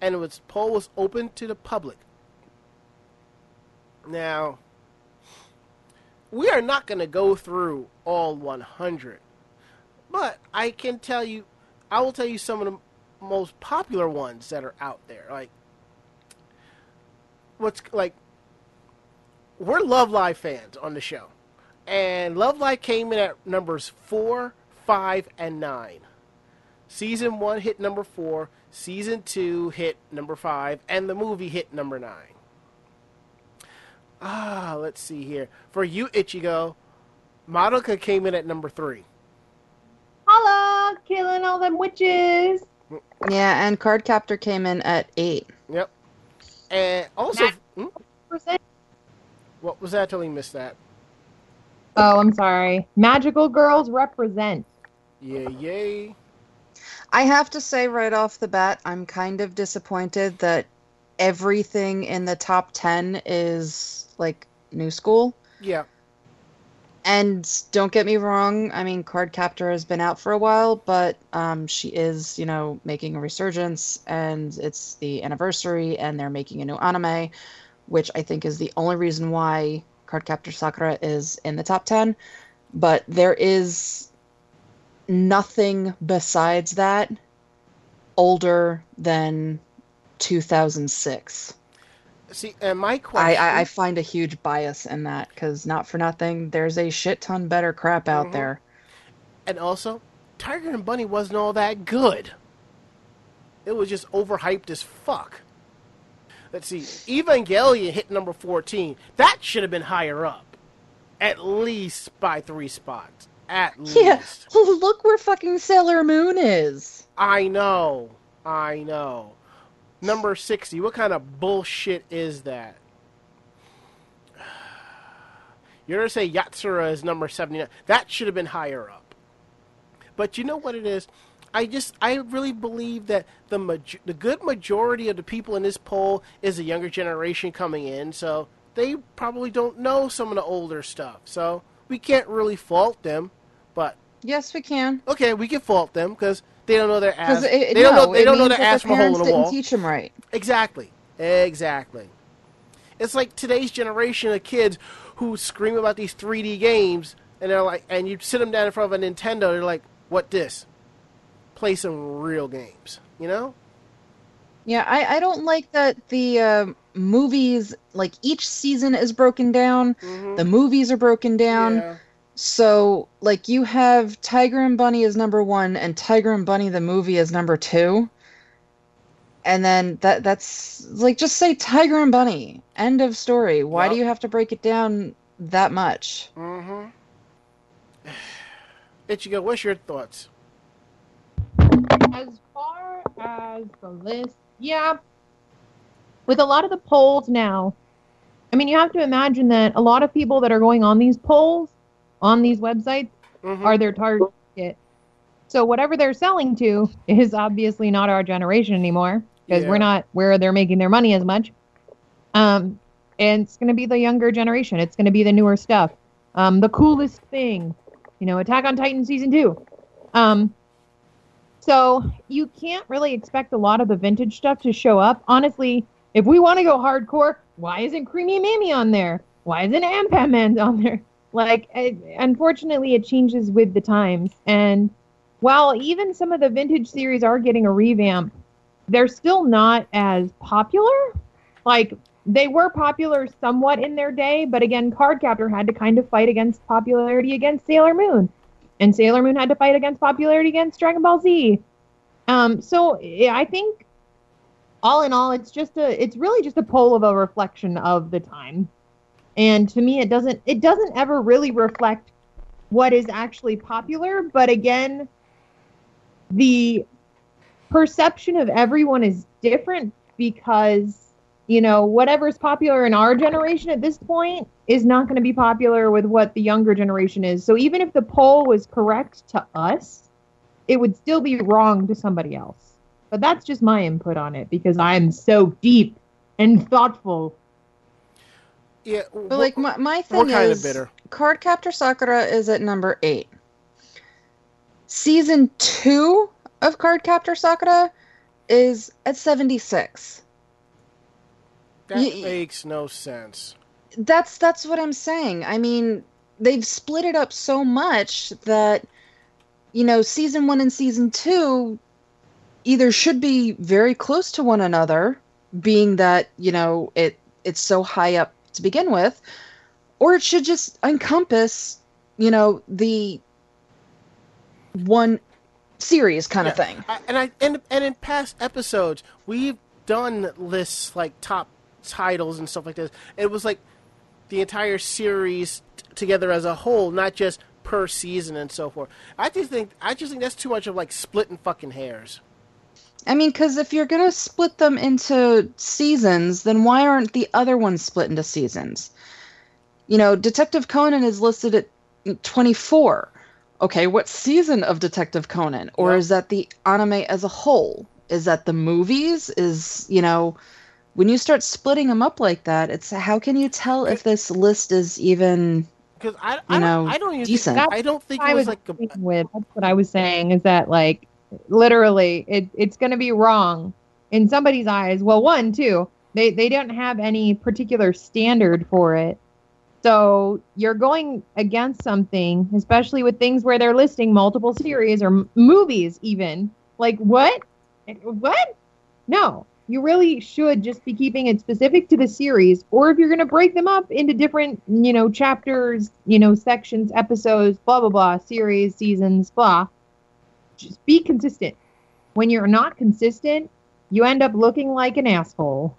and it was poll was open to the public. Now, we are not going to go through all 100, but I can tell you, I will tell you some of the most popular ones that are out there. Like, what's like, we're Love Live fans on the show, and Love Live came in at numbers four, five, and nine. Season one hit number four, season two hit number five, and the movie hit number nine. Ah, let's see here. For you, Ichigo, Madoka came in at number three. Holla, killing all them witches. Yeah, and Card Captor came in at eight. Yep. And also, hmm? What was that? Totally missed that. Oh, I'm sorry. Magical girls represent. Yeah, yay. I have to say right off the bat, I'm kind of disappointed that everything in the top 10 is like new school. Yeah. And don't get me wrong, I mean, Card Captor has been out for a while, but um, she is, you know, making a resurgence, and it's the anniversary, and they're making a new anime, which I think is the only reason why Card Captor Sakura is in the top 10. But there is nothing besides that older than 2006. See, and my I, question. I, I find a huge bias in that because not for nothing, there's a shit ton better crap out Mhm. there. and also, Tiger and Bunny wasn't all that good. It was just overhyped as fuck. Let's see. Evangelion hit number 14. That should have been higher up. At least by three spots. At Yeah, least. look where fucking Sailor Moon is. I know. I know. Number 60. What kind of bullshit is that? Urusei Yatsura is number 79. That should have been higher up. But you know what it is? I just, I really believe that the maj- the good majority of the people in this poll is the younger generation coming in, so they probably don't know some of the older stuff. So we can't really fault them. But Yes, we can. okay, we can fault them because they don't know their ass. It, they don't no, know. They don't know their ass from a hole in a didn't wall. teach them right. Exactly. Exactly. It's like today's generation of kids who scream about these 3D games, and they're like, and you sit them down in front of a Nintendo, they're like, "What this? Play some real games." You know? Yeah, I, I don't like that the uh, movies, like each season is broken down, Mhm. the movies are broken down. Yeah. So, like, you have Tiger and Bunny as number one, and Tiger and Bunny the movie as number two. And then that that's like just say Tiger and Bunny. End of story. Why Yup. do you have to break it down that much? Mm-hmm. Ichigo, what's your thoughts? As far as the list, yeah. With a lot of the polls now, I mean, you have to imagine that a lot of people that are going on these polls, on these websites, Mhm. are their target. So whatever they're selling to is obviously not our generation anymore because Yeah. we're not where they're making their money as much. Um, and it's going to be the younger generation. It's going to be the newer stuff. Um, the coolest thing, you know, Attack on Titan season two. Um, so you can't really expect a lot of the vintage stuff to show up. Honestly, if we want to go hardcore, why isn't Creamy Mami on there? Why isn't Anpanman on there? Like, it, unfortunately, it changes with the times. And while even some of the vintage series are getting a revamp, they're still not as popular. Like, they were popular somewhat in their day, but again, Cardcaptor had to kind of fight against popularity against Sailor Moon, and Sailor Moon had to fight against popularity against Dragon Ball Z. Um, so yeah, I think all in all, it's just a, it's really just a poll of a reflection of the time, and to me, it doesn't, it doesn't ever really reflect what is actually popular. But again, the perception of everyone is different because you know whatever's popular in our generation at this point is not going to be popular with what the younger generation is so even if the poll was correct to us it would still be wrong to somebody else but that's just my input on it because i'm so deep and thoughtful Yeah, But like my, my thing kind is of bitter. Card Captor Sakura is at number eight. Season two of Card Captor Sakura is at seventy six. That y- makes no sense. That's that's what I'm saying. I mean, they've split it up so much that you know, season one and season two either should be very close to one another, being that, you know, it it's so high up to begin with, or it should just encompass, you know, the one series kind of thing. I, and I and, and in past episodes we've done lists like top titles and stuff like this. It was like the entire series t- together as a whole, not just per season and so forth. I just think I just think that's too much of like splitting fucking hairs. I mean, because if you're going to split them into seasons, then why aren't the other ones split into seasons? You know, Detective Conan is listed at 24. Okay, what season of Detective Conan? Or Yep. is that the anime as a whole? Is that the movies? Is, you know, when you start splitting them up like that, it's how can you tell if this list is even. Because I, You I, don't, know, I don't even decent. think I don't think I was was like a, agreeing with that's what I was saying is that like literally it, it's going to be wrong in somebody's eyes. Well, one, two, they they don't have any particular standard for it. So you're going against something, especially with things where they're listing multiple series or m- movies, even. Like what? What? No, you really should just be keeping it specific to the series. Or if you're going to break them up into different, you know, chapters, you know, sections, episodes, blah blah blah, series, seasons, blah. Just be consistent. When you're not consistent, you end up looking like an asshole.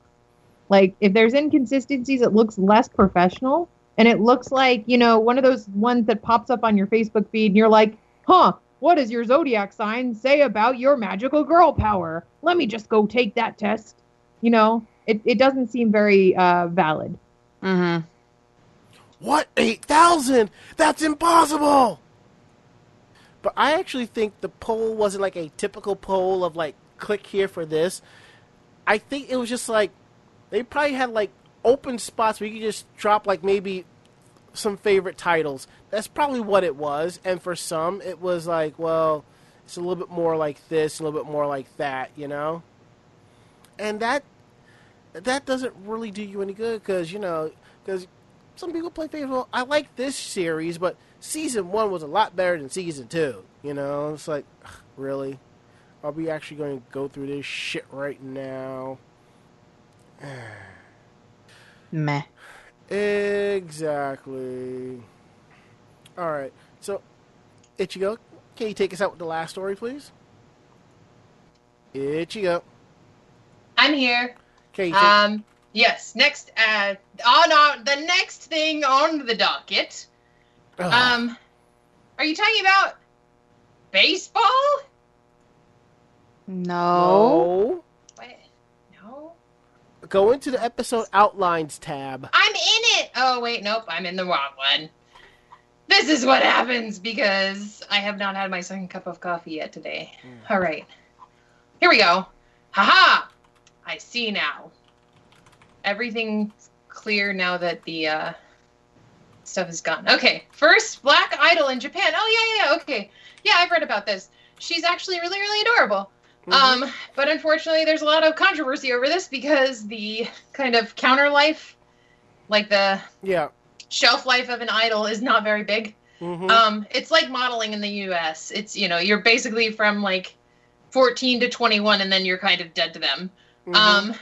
Like if there's inconsistencies, it looks less professional and it looks like, you know, one of those ones that pops up on your Facebook feed and you're like, "Huh, what does your zodiac sign say about your magical girl power? Let me just go take that test." You know, it it doesn't seem very uh valid. Mm-hmm. What? 8,000? That's impossible! But I actually think the poll wasn't like a typical poll of like, click here for this. I think it was just like, they probably had like open spots where you could just drop like maybe some favorite titles. That's probably what it was. And for some, it was like, well, it's a little bit more like this, a little bit more like that, you know? And that that doesn't really do you any good because you know because some people play favorites. I like this series, but season one was a lot better than season two. You know, it's like ugh, really. Are we actually going to go through this shit right now? Meh. Exactly. All right. So, Ichigo, can you take us out with the last story, please? Ichigo. I'm here. Can you take, Um, yes. Next, uh, on our, the next thing on the docket. Ugh. Um, are you talking about baseball? No. no. No. Go into the episode outlines tab. I'm in it. Oh wait, nope, I'm in the wrong one. This is what happens because I have not had my second cup of coffee yet today. All right, here we go. Haha! I see now. Everything's clear now that the uh, stuff is gone. Okay, first Black Idol in Japan. Oh yeah, yeah, okay, yeah, I've read about this. She's actually really, really adorable. Mhm. Um, but unfortunately, there's a lot of controversy over this because the kind of counter life, like the yeah. shelf life of an idol is not very big. Mhm. Um, it's like modeling in the U.S. It's you know you're basically from like 14 to 21, and then you're kind of dead to them. Mhm. Um,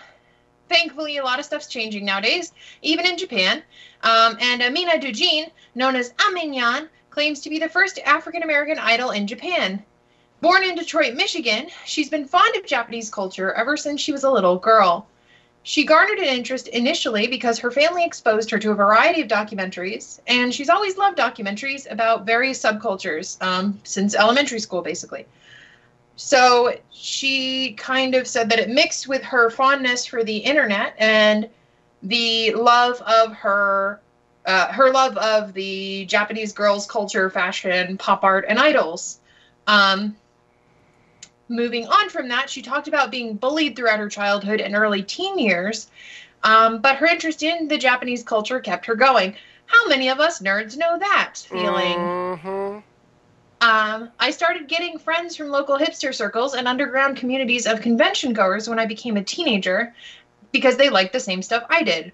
thankfully, a lot of stuff's changing nowadays, even in Japan. Um, and Amina Du Jean, known as Aminyan, claims to be the first African American idol in Japan. Born in Detroit, Michigan, she's been fond of Japanese culture ever since she was a little girl. She garnered an interest initially because her family exposed her to a variety of documentaries, and she's always loved documentaries about various subcultures um, since elementary school, basically. So she kind of said that it mixed with her fondness for the internet and the love of her uh, her love of the Japanese girls' culture, fashion, pop art, and idols. Um, moving on from that, she talked about being bullied throughout her childhood and early teen years, um, but her interest in the Japanese culture kept her going. How many of us nerds know that feeling? Mhm. Um, I started getting friends from local hipster circles and underground communities of convention goers when I became a teenager because they liked the same stuff I did.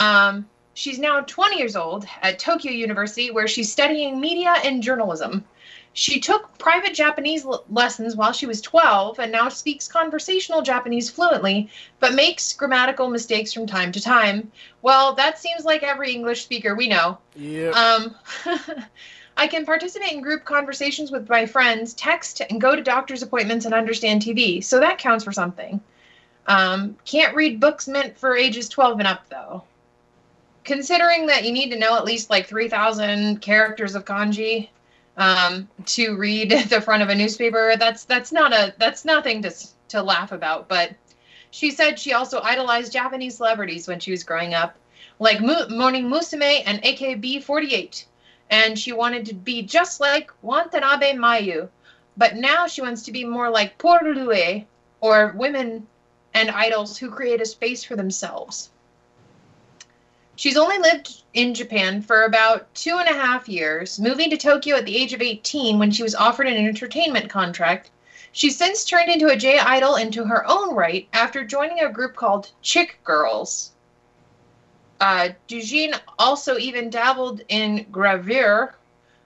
Um, she's now 20 years old at Tokyo University where she's studying media and journalism. She took private Japanese l- lessons while she was 12 and now speaks conversational Japanese fluently, but makes grammatical mistakes from time to time. Well, that seems like every English speaker we know. Yep. Um, I can participate in group conversations with my friends, text, and go to doctor's appointments and understand TV, so that counts for something. Um, can't read books meant for ages 12 and up, though. Considering that you need to know at least like 3,000 characters of kanji um, to read the front of a newspaper, that's that's not a that's nothing to to laugh about. But she said she also idolized Japanese celebrities when she was growing up, like Mu- Morning Musume and AKB48 and she wanted to be just like Watanabe Mayu, but now she wants to be more like Pour Lui, or women and idols who create a space for themselves. She's only lived in Japan for about two and a half years, moving to Tokyo at the age of 18 when she was offered an entertainment contract. She's since turned into a J idol into her own right after joining a group called Chick Girls. Uh, Du Jean also even dabbled in gravure,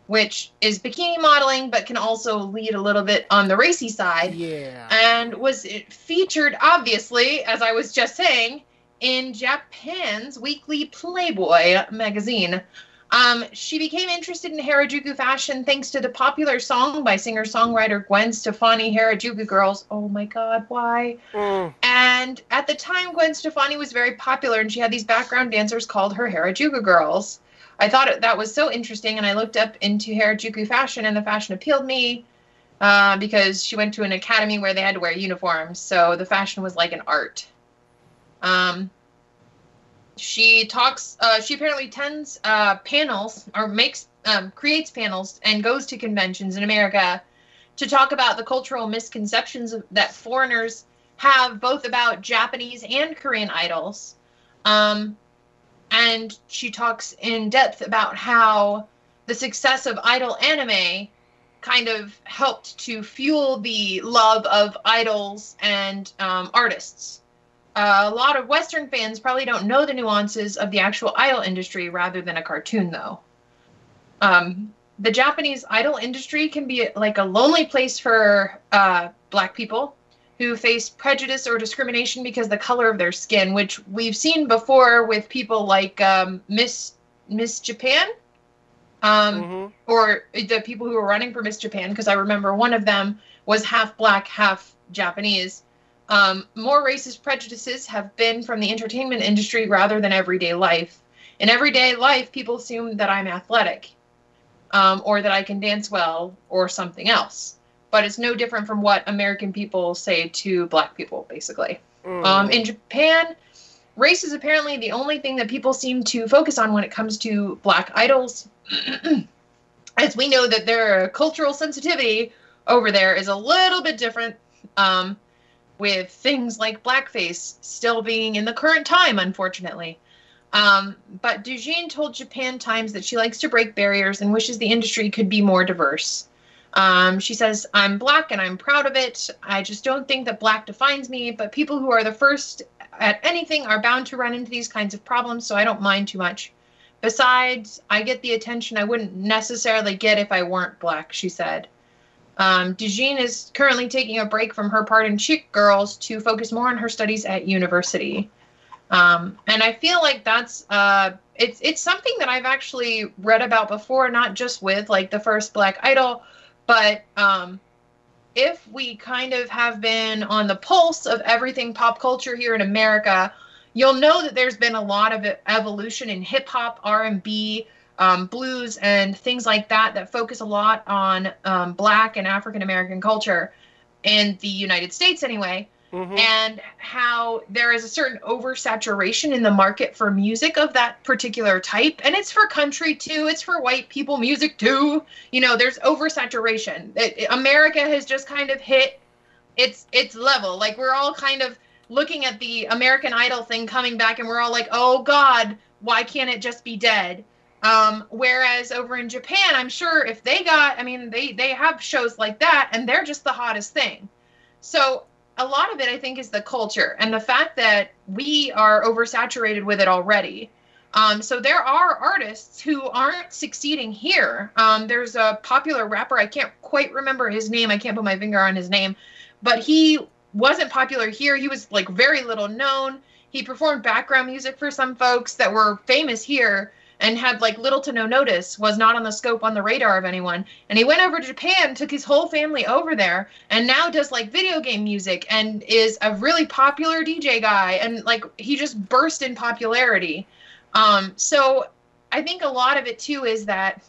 which is bikini modeling, but can also lead a little bit on the racy side, yeah. and was featured, obviously, as I was just saying, in Japan's weekly Playboy magazine. Um, she became interested in Harajuku fashion thanks to the popular song by singer songwriter Gwen Stefani, Harajuku Girls. Oh my god, why? Mm. And at the time, Gwen Stefani was very popular, and she had these background dancers called her Harajuku girls. I thought that was so interesting, and I looked up into Harajuku fashion, and the fashion appealed me uh, because she went to an academy where they had to wear uniforms, so the fashion was like an art. Um, she talks. Uh, she apparently attends uh, panels or makes um, creates panels and goes to conventions in America to talk about the cultural misconceptions that foreigners have both about Japanese and Korean idols. Um, and she talks in depth about how the success of idol anime kind of helped to fuel the love of idols and um, artists. Uh, a lot of Western fans probably don't know the nuances of the actual idol industry rather than a cartoon, though. Um, the Japanese idol industry can be like a lonely place for uh, black people who face prejudice or discrimination because of the color of their skin, which we've seen before with people like um, Miss Miss Japan, um, Mhm. or the people who were running for Miss Japan, because I remember one of them was half black, half Japanese. Um, more racist prejudices have been from the entertainment industry rather than everyday life. In everyday life, people assume that I'm athletic, um, or that I can dance well, or something else. But it's no different from what American people say to black people, basically. Mm. Um, in Japan, race is apparently the only thing that people seem to focus on when it comes to black idols. As we know that their cultural sensitivity over there is a little bit different, um, with things like blackface still being in the current time, unfortunately. Um, but Du Jean told Japan Times that she likes to break barriers and wishes the industry could be more diverse. Um, she says, I'm black and I'm proud of it. I just don't think that black defines me, but people who are the first at anything are bound to run into these kinds of problems, so I don't mind too much. Besides, I get the attention I wouldn't necessarily get if I weren't black, she said. Um, DeJean is currently taking a break from her part in Chick Girls to focus more on her studies at university. Um, and I feel like that's uh, it's it's something that I've actually read about before, not just with like the first Black Idol, but um, if we kind of have been on the pulse of everything pop culture here in America, you'll know that there's been a lot of evolution in hip hop, R and B, um, blues, and things like that that focus a lot on um, Black and African American culture in the United States, anyway. Mhm. And how there is a certain oversaturation in the market for music of that particular type. And it's for country too, it's for white people music too. You know, there's oversaturation. It, it- America has just kind of hit its its level. Like we're all kind of looking at the American Idol thing coming back, and we're all like, "Oh God, why can't it just be dead?" Um, whereas over in Japan, I'm sure if they got, I mean, they they have shows like that, and they're just the hottest thing. So a lot of it, I think, is the culture and the fact that we are oversaturated with it already. Um, so there are artists who aren't succeeding here. Um, there's a popular rapper, I can't quite remember his name. I can't put my finger on his name, but he wasn't popular here. He was like very little known. He performed background music for some folks that were famous here and had like little to no notice, was not on the scope on the radar of anyone. And he went over to Japan, took his whole family over there, and now does like video game music and is a really popular DJ guy. And like he just burst in popularity. Um, so I think a lot of it too is that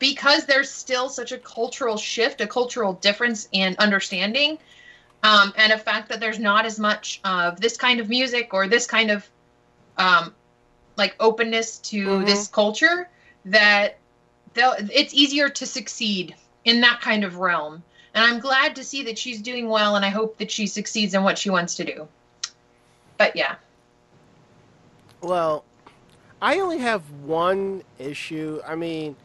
because there's still such a cultural shift, a cultural difference in understanding, um, and a fact that there's not as much of this kind of music or this kind of um, like openness to Mhm. this culture, that they'll, it's easier to succeed in that kind of realm. And I'm glad to see that she's doing well, and I hope that she succeeds in what she wants to do. But yeah. Well, I only have one issue. I mean,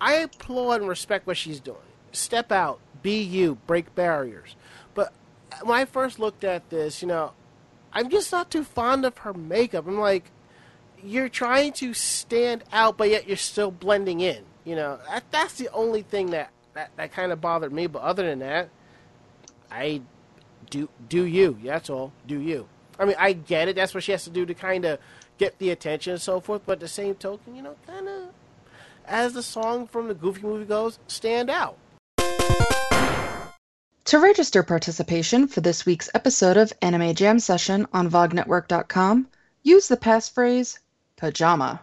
I applaud and respect what she's doing. Step out, be you, break barriers. But when I first looked at this, you know, I'm just not too fond of her makeup. I'm like, you're trying to stand out, but yet you're still blending in. You know, that, that's the only thing that, that, that kind of bothered me. But other than that, I do do you. That's all. Do you. I mean, I get it. That's what she has to do to kind of get the attention and so forth. But the same token, you know, kind of, as the song from the Goofy movie goes, stand out. To register participation for this week's episode of Anime Jam Session on VogNetwork.com, use the passphrase pajama.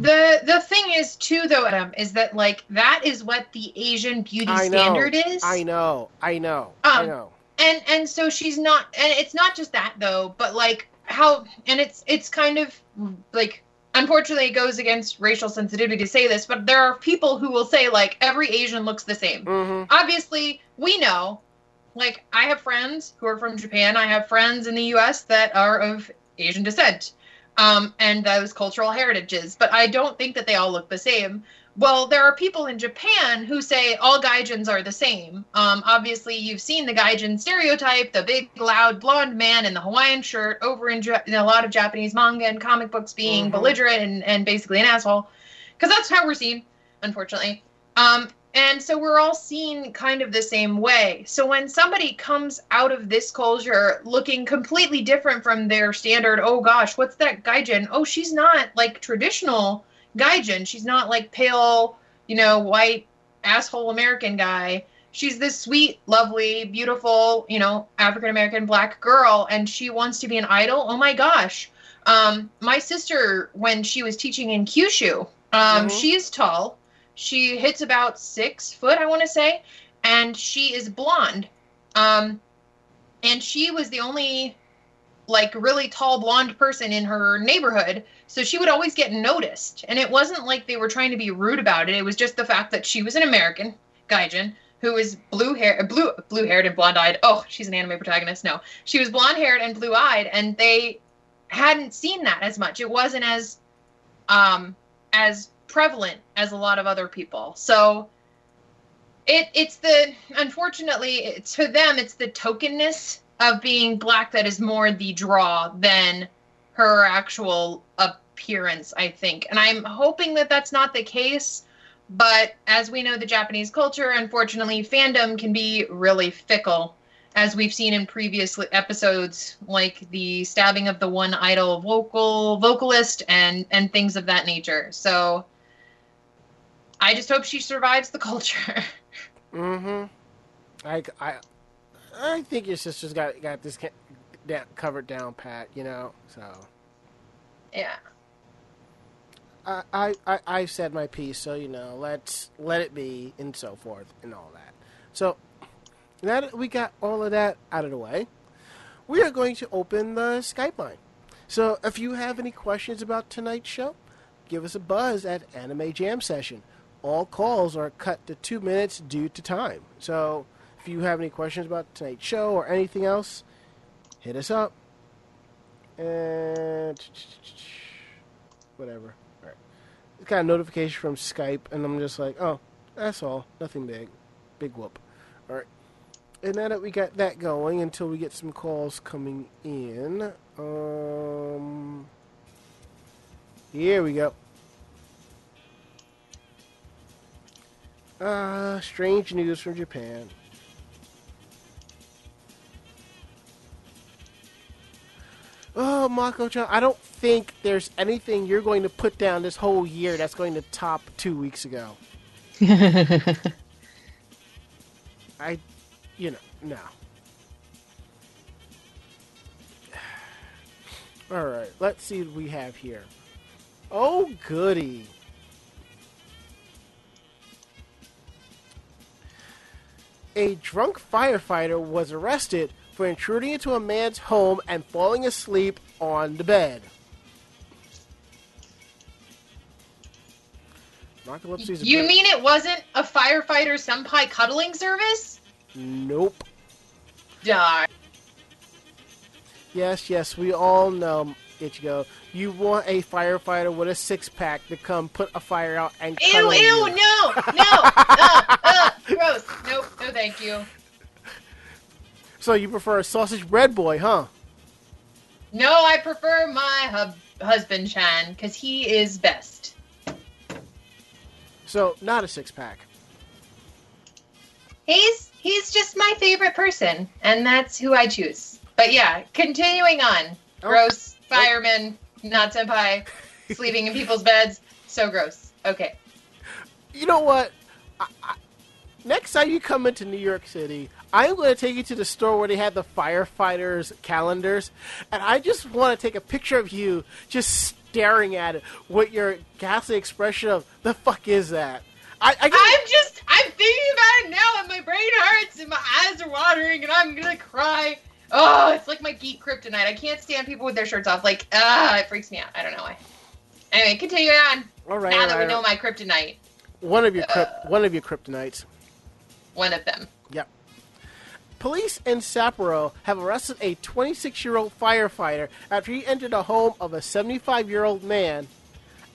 The the thing is too though, Adam, is that like that is what the Asian beauty I know. standard is. I know. I know. I Um, know. and and so she's not and it's not just that though but like how and it's it's kind of like unfortunately it goes against racial sensitivity to say this but there are people who will say like every asian looks the same. Hmm obviously we know like i have friends who are from japan. I have friends in the us that are of asian descent um, and those cultural heritages but i don't think that they all look the same well there are people in japan who say all gaijins are the same um, obviously you've seen the gaijin stereotype the big loud blonde man in the hawaiian shirt over in, Ja- in a lot of japanese manga and comic books being Mhm. belligerent and, and basically an asshole because that's how we're seen unfortunately um, and so we're all seen kind of the same way. So when somebody comes out of this culture looking completely different from their standard, oh gosh, what's that gaijin? Oh, she's not like traditional gaijin. She's not like pale, you know, white asshole American guy. She's this sweet, lovely, beautiful, you know, African American black girl, and she wants to be an idol. Oh my gosh. Um, my sister, when she was teaching in Kyushu, um, Mhm. she's tall. She hits about six foot, I want to say, and she is blonde. Um, and she was the only like really tall blonde person in her neighborhood, so she would always get noticed. And it wasn't like they were trying to be rude about it. It was just the fact that she was an American gaijin who was blue hair, blue blue haired and blonde eyed. Oh, she's an anime protagonist. No, she was blonde haired and blue eyed, and they hadn't seen that as much. It wasn't as um as prevalent as a lot of other people. So it it's the unfortunately it's for them it's the tokenness of being black that is more the draw than her actual appearance, I think. And I'm hoping that that's not the case. But as we know, the Japanese culture, unfortunately, fandom can be really fickle, as we've seen in previous episodes, like the stabbing of the one idol vocal vocalist and and things of that nature. So I just hope she survives the culture. Mm-hmm. I, I, I think your sister's got got this da- covered down pat. You know, so yeah. I, I, I I've said my piece. So you know, let's let it be and so forth and all that. So now that we got all of that out of the way, we are going to open the Skype line. So if you have any questions about tonight's show, give us a buzz at Anime Jam Session. All calls are cut to two minutes due to time. So if you have any questions about tonight's show or anything else, hit us up. And whatever. All right. It's got a notification from Skype, and I'm just like, oh, that's all. Nothing big. Big whoop. All right. And now that we got that going, until we get some calls coming in, um, here we go. Uh, strange news from Japan. Oh, Mako-chan, I don't think there's anything you're going to put down this whole year that's going to top two weeks ago. I, you know, no. All right, let's see what we have here. Oh, goody. A drunk firefighter was arrested for intruding into a man's home and falling asleep on the bed. Narcolepsy is a You mean it wasn't a firefighter senpai cuddling service? Nope. Die. Yes, yes, we all know, Ichigo. You want a firefighter with a six pack to come put a fire out and Ew, ew, you. no, no, uh, uh, gross. Nope, no thank you. So you prefer a sausage bread boy, huh? No, I prefer my hub- husband Chan because he is best. So not a six pack. He's he's just my favorite person, and that's who I choose. But yeah, continuing on. Oh. Gross fireman, not senpai, sleeping in people's beds. So gross. Okay. You know what? I, I, next time you come into New York City, I'm going to take you to the store where they have the firefighters calendars, and I just want to take a picture of you just staring at it with your ghastly expression of the fuck is that? I, I I'm just I'm thinking about it now, and my brain hurts, and my eyes are watering, and I'm gonna cry. Oh, it's like my geek kryptonite. I can't stand people with their shirts off. Like, ah, it freaks me out. I don't know why. Anyway, continue on. all right, now all that we right. know my kryptonite, one of your kryp- one of your kryptonites. one of them. Police in Sapporo have arrested a 26 year old firefighter after he entered the home of a 75 year old man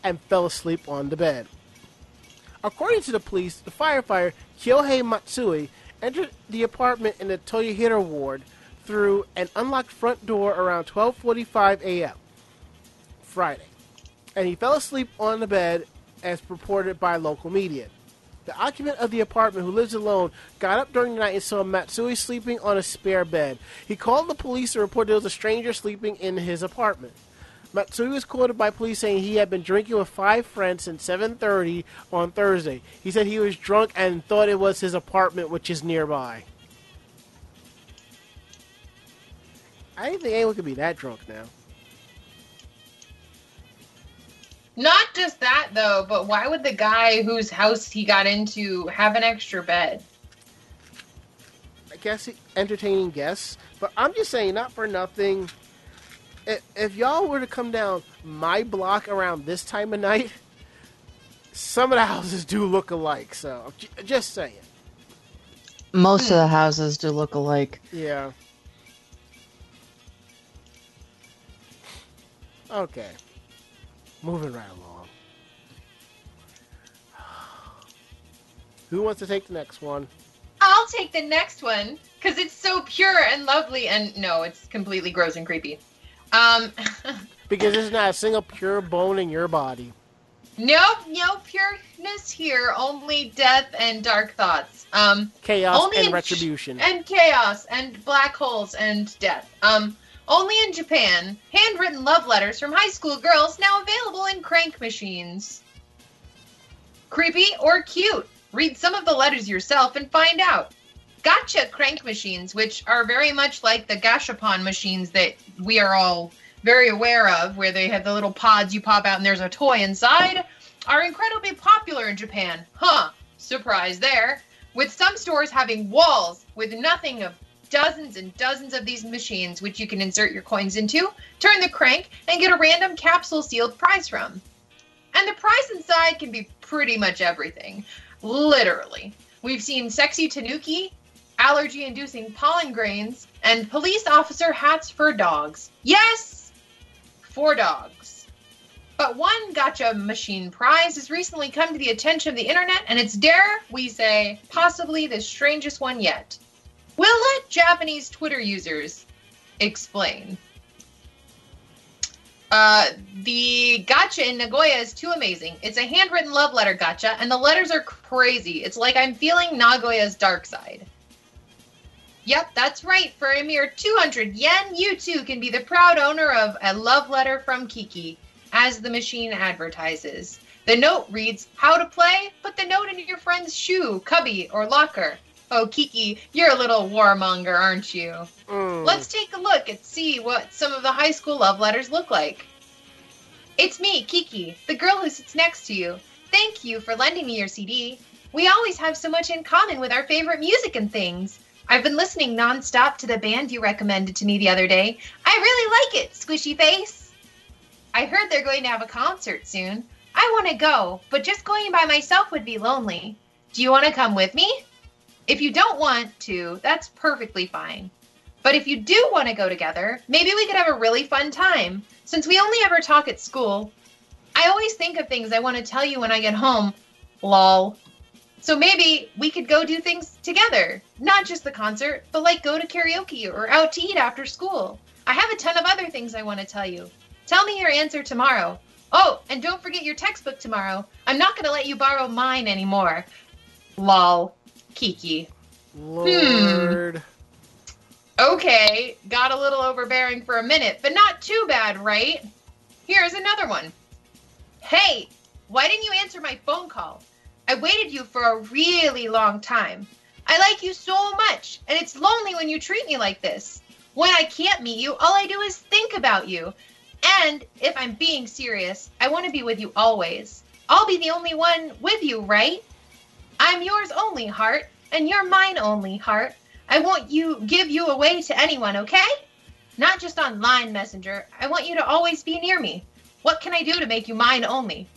and fell asleep on the bed. According to the police, the firefighter Kyohei Matsui entered the apartment in the Toyohira ward through an unlocked front door around 12:45 a.m. Friday, and he fell asleep on the bed as reported by local media. The occupant of the apartment, who lives alone, got up during the night and saw Matsui sleeping on a spare bed. He called the police to report there was a stranger sleeping in his apartment. Matsui was quoted by police saying he had been drinking with five friends since 7:30 on Thursday. He said he was drunk and thought it was his apartment, which is nearby. I didn't think anyone could be that drunk now. Not just that though, but why would the guy whose house he got into have an extra bed? I guess entertaining guests, but I'm just saying, not for nothing. If, if y'all were to come down my block around this time of night, some of the houses do look alike. So j- just saying. Most of the houses do look alike. Yeah. Okay. Moving right along. Who wants to take the next one? I'll take the next one because it's so pure and lovely. And no, it's completely gross and creepy. Um, Because there's not a single pure bone in your body. Nope, no pureness here. Only death and dark thoughts. Um, Chaos and retribution. and chaos and black holes and death. Um, only in Japan, handwritten love letters from high school girls now available in crank machines. Creepy or cute? Read some of the letters yourself and find out. Gacha crank machines, which are very much like the gashapon machines that we are all very aware of, where they have the little pods you pop out and there's a toy inside, are incredibly popular in Japan. Huh, surprise there. With some stores having walls with nothing of dozens and dozens of these machines, which you can insert your coins into, turn the crank, and get a random capsule sealed prize from. And the prize inside can be pretty much everything. Literally. We've seen sexy tanuki, allergy inducing pollen grains, and police officer hats for dogs. Yes! For dogs. But one gacha machine prize has recently come to the attention of the internet, and it's dare we say possibly the strangest one yet. We'll let Japanese Twitter users explain. Uh, the gacha in Nagoya is too amazing. It's a handwritten love letter gacha, and the letters are crazy. It's like I'm feeling Nagoya's dark side. Yep, that's right. For a mere 200 yen, you too can be the proud owner of a love letter from Kiki, as the machine advertises. The note reads, How to play? Put the note in your friend's shoe, cubby, or locker. Oh, Kiki, you're a little warmonger, aren't you? Mm. Let's take a look and see what some of the high school love letters look like. It's me, Kiki, the girl who sits next to you. Thank you for lending me your CD. We always have so much in common with our favorite music and things. I've been listening nonstop to the band you recommended to me the other day. I really like it, Squishy Face. I heard they're going to have a concert soon. I want to go, but just going by myself would be lonely. Do you want to come with me? If you don't want to, that's perfectly fine. But if you do want to go together, maybe we could have a really fun time. Since we only ever talk at school, I always think of things I want to tell you when I get home. Lol. So maybe we could go do things together. Not just the concert, but like go to karaoke or out to eat after school. I have a ton of other things I want to tell you. Tell me your answer tomorrow. Oh, and don't forget your textbook tomorrow. I'm not going to let you borrow mine anymore. Lol. Kiki. Lord. Hmm. Okay, got a little overbearing for a minute, but not too bad, right? Here's another one. Hey, why didn't you answer my phone call? I waited you for a really long time. I like you so much, and it's lonely when you treat me like this. When I can't meet you, all I do is think about you. And if I'm being serious, I want to be with you always. I'll be the only one with you, right? I'm yours only, heart, and you're mine only, heart. I won't you give you away to anyone, okay? Not just online, messenger. I want you to always be near me. What can I do to make you mine only?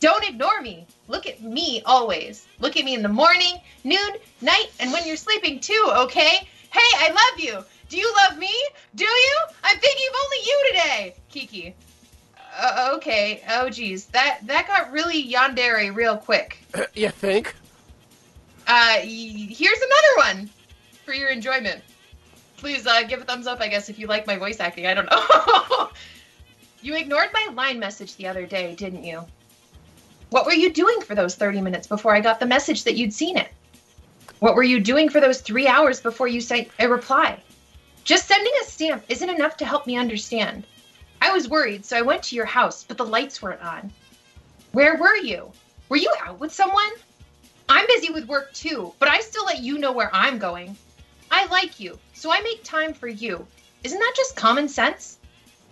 Don't ignore me. Look at me always. Look at me in the morning, noon, night, and when you're sleeping too, okay? Hey, I love you. Do you love me? Do you? I'm thinking of only you today. Kiki. Uh, okay. Oh, geez. That that got really yandere real quick. you think? Uh, here's another one for your enjoyment. Please uh, give a thumbs up, I guess, if you like my voice acting. I don't know. you ignored my line message the other day, didn't you? What were you doing for those 30 minutes before I got the message that you'd seen it? What were you doing for those three hours before you sent a reply? Just sending a stamp isn't enough to help me understand. I was worried, so I went to your house, but the lights weren't on. Where were you? Were you out with someone? I'm busy with work too, but I still let you know where I'm going. I like you, so I make time for you. Isn't that just common sense?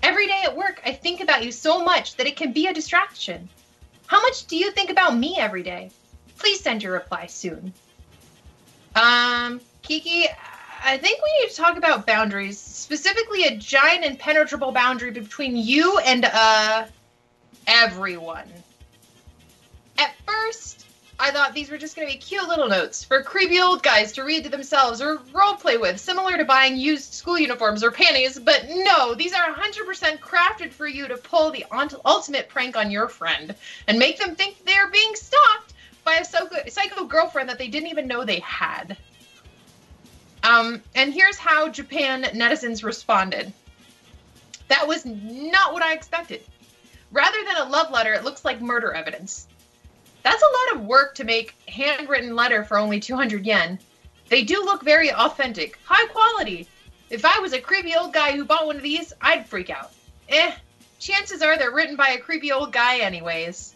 Every day at work, I think about you so much that it can be a distraction. How much do you think about me every day? Please send your reply soon. Um, Kiki, I think we need to talk about boundaries, specifically a giant impenetrable boundary between you and uh everyone. At first, I thought these were just going to be cute little notes for creepy old guys to read to themselves or roleplay with, similar to buying used school uniforms or panties, but no, these are 100% crafted for you to pull the ultimate prank on your friend and make them think they're being stalked by a psycho, psycho girlfriend that they didn't even know they had. Um, and here's how Japan netizens responded. That was not what I expected. Rather than a love letter, it looks like murder evidence. That's a lot of work to make handwritten letter for only 200 yen. They do look very authentic, high quality. If I was a creepy old guy who bought one of these, I'd freak out. Eh, chances are they're written by a creepy old guy anyways.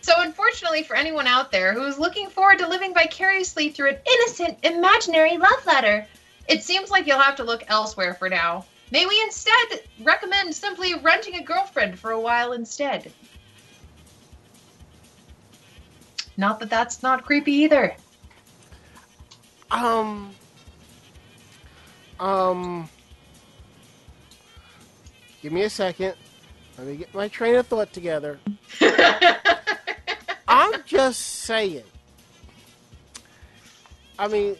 So, unfortunately for anyone out there who is looking forward to living vicariously through an innocent, imaginary love letter, it seems like you'll have to look elsewhere for now. May we instead recommend simply renting a girlfriend for a while instead? Not that that's not creepy either. Um. Um. Give me a second. Let me get my train of thought together. I'm just saying. I mean,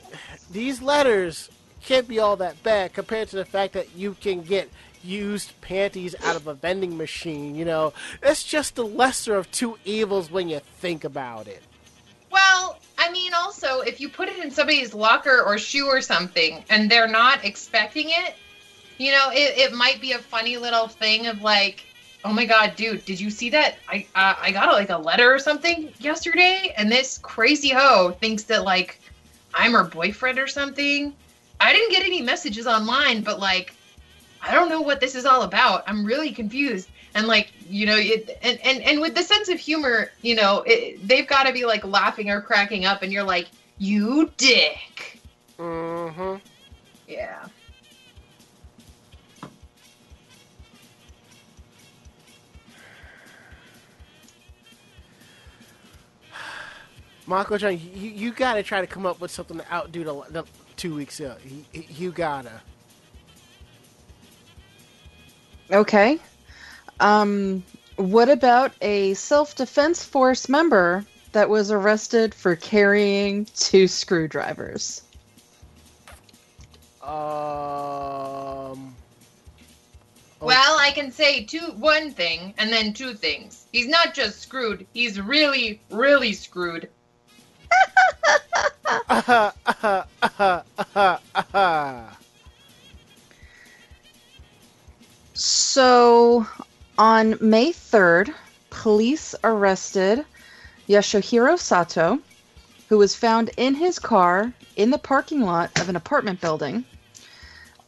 these letters can't be all that bad compared to the fact that you can get used panties out of a vending machine. You know, it's just the lesser of two evils when you think about it. Well, I mean, also, if you put it in somebody's locker or shoe or something and they're not expecting it, you know, it, it might be a funny little thing of like, oh my god, dude, did you see that? I uh, I got like a letter or something yesterday, and this crazy hoe thinks that like I'm her boyfriend or something. I didn't get any messages online, but like, I don't know what this is all about. I'm really confused. And like, you know, it, and, and and with the sense of humor, you know, it, they've got to be like laughing or cracking up, and you're like, you dick. Mm-hmm. Yeah. Mako-chan, you, you gotta try to come up with something to outdo the, the two weeks ago. You, you gotta. Okay. Um, what about a self defense force member that was arrested for carrying two screwdrivers? Um. Well, I can say two one thing and then two things. He's not just screwed; he's really, really screwed. Uh, uh, uh, So, on May 3rd, police arrested Yashuhiro Sato, who was found in his car in the parking lot of an apartment building.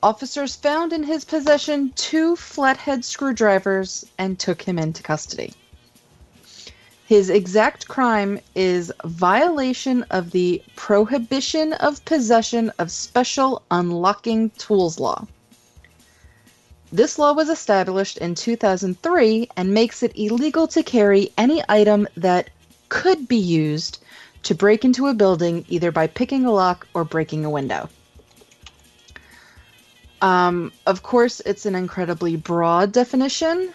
Officers found in his possession two flathead screwdrivers and took him into custody. His exact crime is violation of the Prohibition of Possession of Special Unlocking Tools Law. This law was established in 2003 and makes it illegal to carry any item that could be used to break into a building either by picking a lock or breaking a window. Um, of course, it's an incredibly broad definition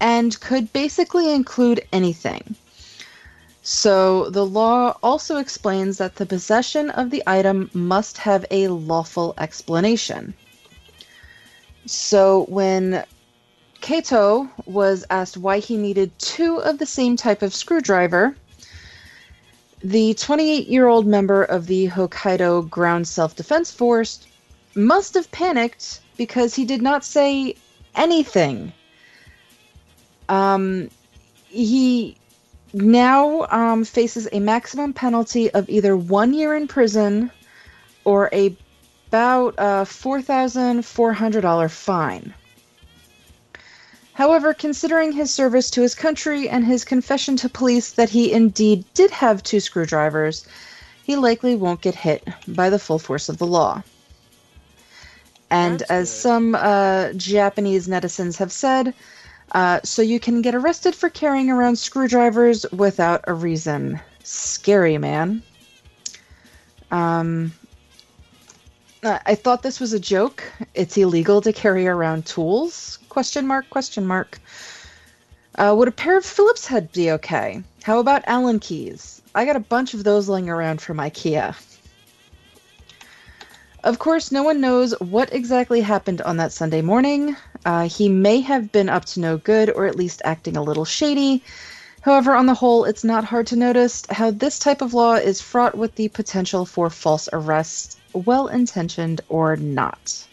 and could basically include anything. So, the law also explains that the possession of the item must have a lawful explanation. So, when Kato was asked why he needed two of the same type of screwdriver, the 28 year old member of the Hokkaido Ground Self Defense Force must have panicked because he did not say anything. Um, he now um, faces a maximum penalty of either one year in prison or a about a $4,400 fine. However, considering his service to his country and his confession to police that he indeed did have two screwdrivers, he likely won't get hit by the full force of the law. And That's as good. some uh, Japanese netizens have said, uh, so you can get arrested for carrying around screwdrivers without a reason. Scary, man. Um, I thought this was a joke. It's illegal to carry around tools? Question mark, question mark. Uh, would a pair of Phillips head be okay? How about Allen keys? I got a bunch of those laying around from IKEA. Of course, no one knows what exactly happened on that Sunday morning. Uh, he may have been up to no good or at least acting a little shady. However, on the whole, it's not hard to notice how this type of law is fraught with the potential for false arrests, well intentioned or not.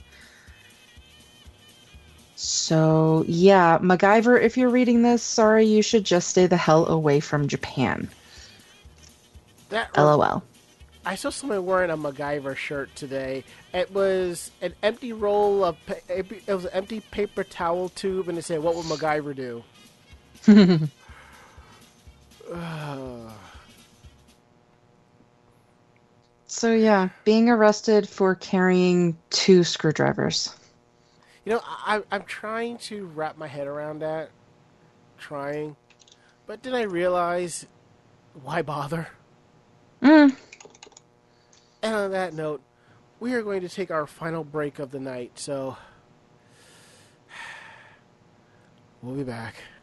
So, yeah, MacGyver, if you're reading this, sorry, you should just stay the hell away from Japan. That LOL. I saw somebody wearing a MacGyver shirt today. It was an empty roll of pa- it was an empty paper towel tube, and it said, "What would MacGyver do?" So, yeah, being arrested for carrying two screwdrivers. You know, I, I'm trying to wrap my head around that, trying, but then I realize, why bother? Mm. And on that note, we are going to take our final break of the night. So, we'll be back.「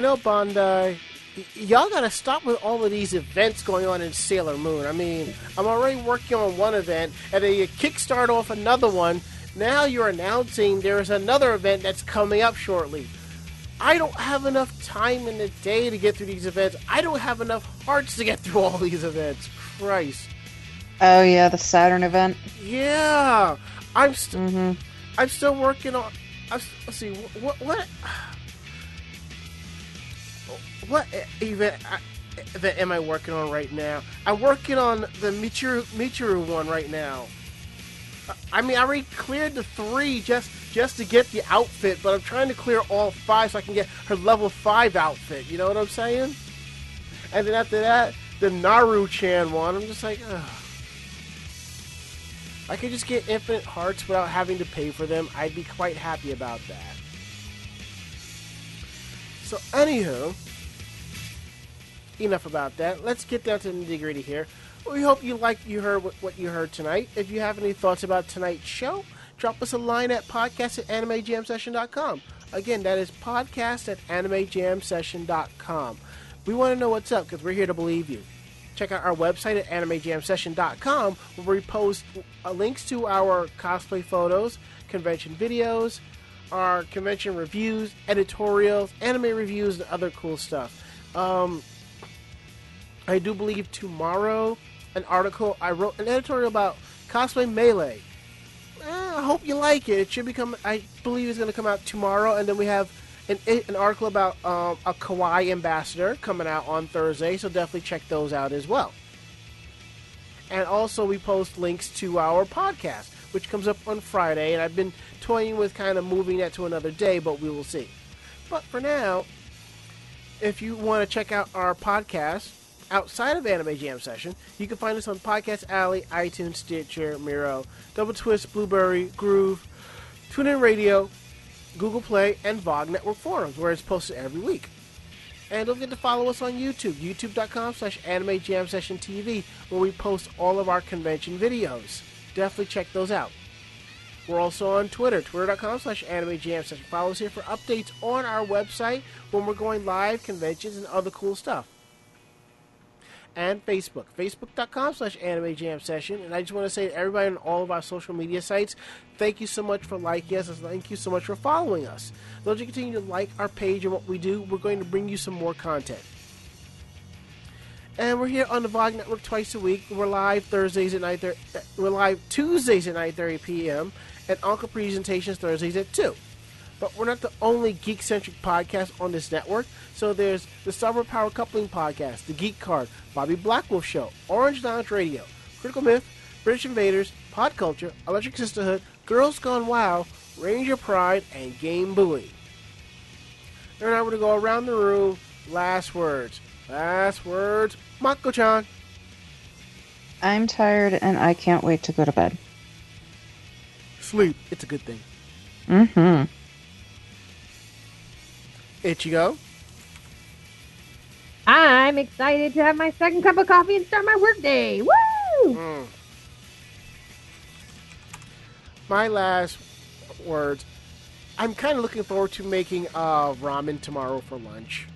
you know, Bandai, y- y'all gotta stop with all of these events going on in Sailor Moon. I mean, I'm already working on one event, and then you kickstart off another one. Now you're announcing there's another event that's coming up shortly. I don't have enough time in the day to get through these events. I don't have enough hearts to get through all these events. Christ. Oh yeah, the Saturn event. Yeah, I'm st- hmm I'm still working on. I'm, let's see what what what event I- event am I working on right now? I'm working on the Michiru Michiru one right now. I- I mean, I already cleared the three just just to get the outfit, but I'm trying to clear all five so I can get her level five outfit. You know what I'm saying? And then after that, the Naru Chan one. I'm just like, ugh. I could just get infinite hearts without having to pay for them. I'd be quite happy about that. So, anywho, enough about that. Let's get down to the nitty gritty here. We hope you liked you heard what, what you heard tonight. If you have any thoughts about tonight's show, drop us a line at podcast at animejamsession.com. Again, that is podcast at animejamsession.com. We want to know what's up because we're here to believe you. Check out our website at animejamsession.com where we post uh, links to our cosplay photos, convention videos, our convention reviews, editorials, anime reviews, and other cool stuff. Um, I do believe tomorrow an article I wrote an editorial about cosplay melee. Eh, I hope you like it. It should become. I believe it's going to come out tomorrow, and then we have an, an article about um, a Kawaii ambassador coming out on Thursday. So definitely check those out as well. And also, we post links to our podcast, which comes up on Friday. And I've been toying with kind of moving that to another day, but we will see. But for now, if you want to check out our podcast outside of Anime Jam Session, you can find us on Podcast Alley, iTunes, Stitcher, Miro, Double Twist, Blubrry, Groove, TuneIn Radio, Google Play, and VOG Network forums, where it's posted every week. And don't forget to follow us on YouTube, youtube.com slash anime jam session TV, where we post all of our convention videos. Definitely check those out. We're also on Twitter, twitter.com slash anime jam session. Follow us here for updates on our website when we're going live, conventions, and other cool stuff. And Facebook, facebook.com slash anime jam session. And I just want to say to everybody on all of our social media sites, thank you so much for liking us, and thank you so much for following us. Those you continue to like our page and what we do, we're going to bring you some more content. And we're here on the VOG Network twice a week. We're live Thursdays at 9 uh, We're live Tuesdays at 9.30 p.m. and Uncle Presentations Thursdays at 2. But we're not the only geek-centric podcast on this network. So there's the Cyber Power Coupling Podcast, The Geek Card, Bobby Blackwolf Show, Orange Lounge Radio, Critical Myth, British Invaders, Pod Culture, Electric Sisterhood, Girls Gone Wow, Ranger Pride, and Game Buoy. And now we're going to go around the room. Last words. Last words. Mako-chan. I'm tired and I can't wait to go to bed. Sleep. It's a good thing. Mm-hmm. Ichigo. I'm excited to have my second cup of coffee and start my workday. Woo! Mm. My last words. I'm kind of looking forward to making uh, ramen tomorrow for lunch.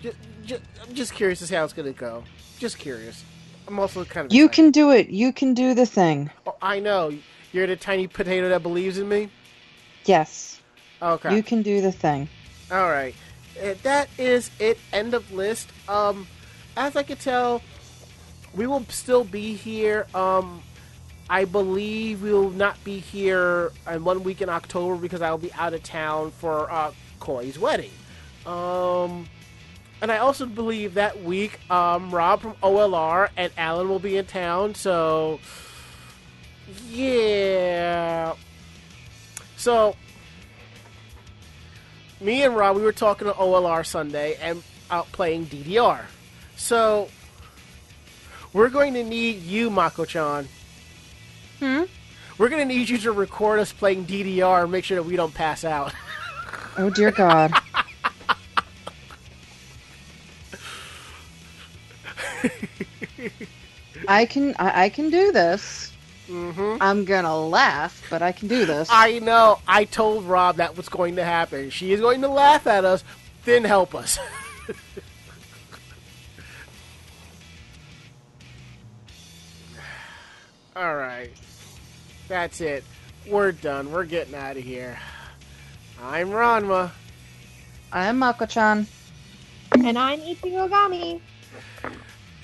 Just, just, I'm just curious to see how it's going to go. Just curious. I'm also kind of. You excited. can do it. You can do the thing. Oh, I know. You're the tiny potato that believes in me. Yes. Okay. You can do the thing. All right. That is it. End of list. Um, as I could tell, we will still be here. Um, I believe we will not be here in one week in October because I will be out of town for uh, Koi's wedding. Um, and I also believe that week, um, Rob from OLR and Alan will be in town. So, yeah. So, me and Rob, we were talking to OLR Sunday and out playing DDR. So, we're going to need you, Mako-chan. Hmm? We're going to need you to record us playing DDR and make sure that we don't pass out. Oh dear God. I can I, I can do this. Hmm I'm gonna laugh, but I can do this. I know. I told Rob that was going to happen. She is going to laugh at us, then help us. All right. That's it. We're done. We're getting out of here. I'm Ranma. I'm Mako-chan. And I'm Ichigogami.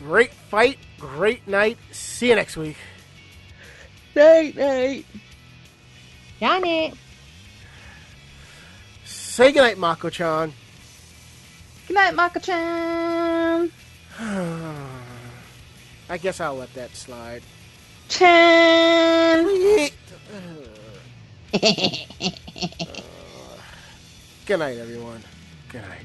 Great fight, great night. See you next week. Night, night. Got it. Say goodnight, Mako-chan. Good night, Mako-chan. I guess I'll let that slide. Chan. Uh, good night, everyone. Good night.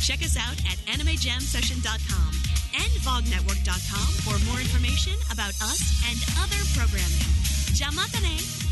Check us out at animejamsession.com and vognetwork.com for more information about us and other programming. Jamatane!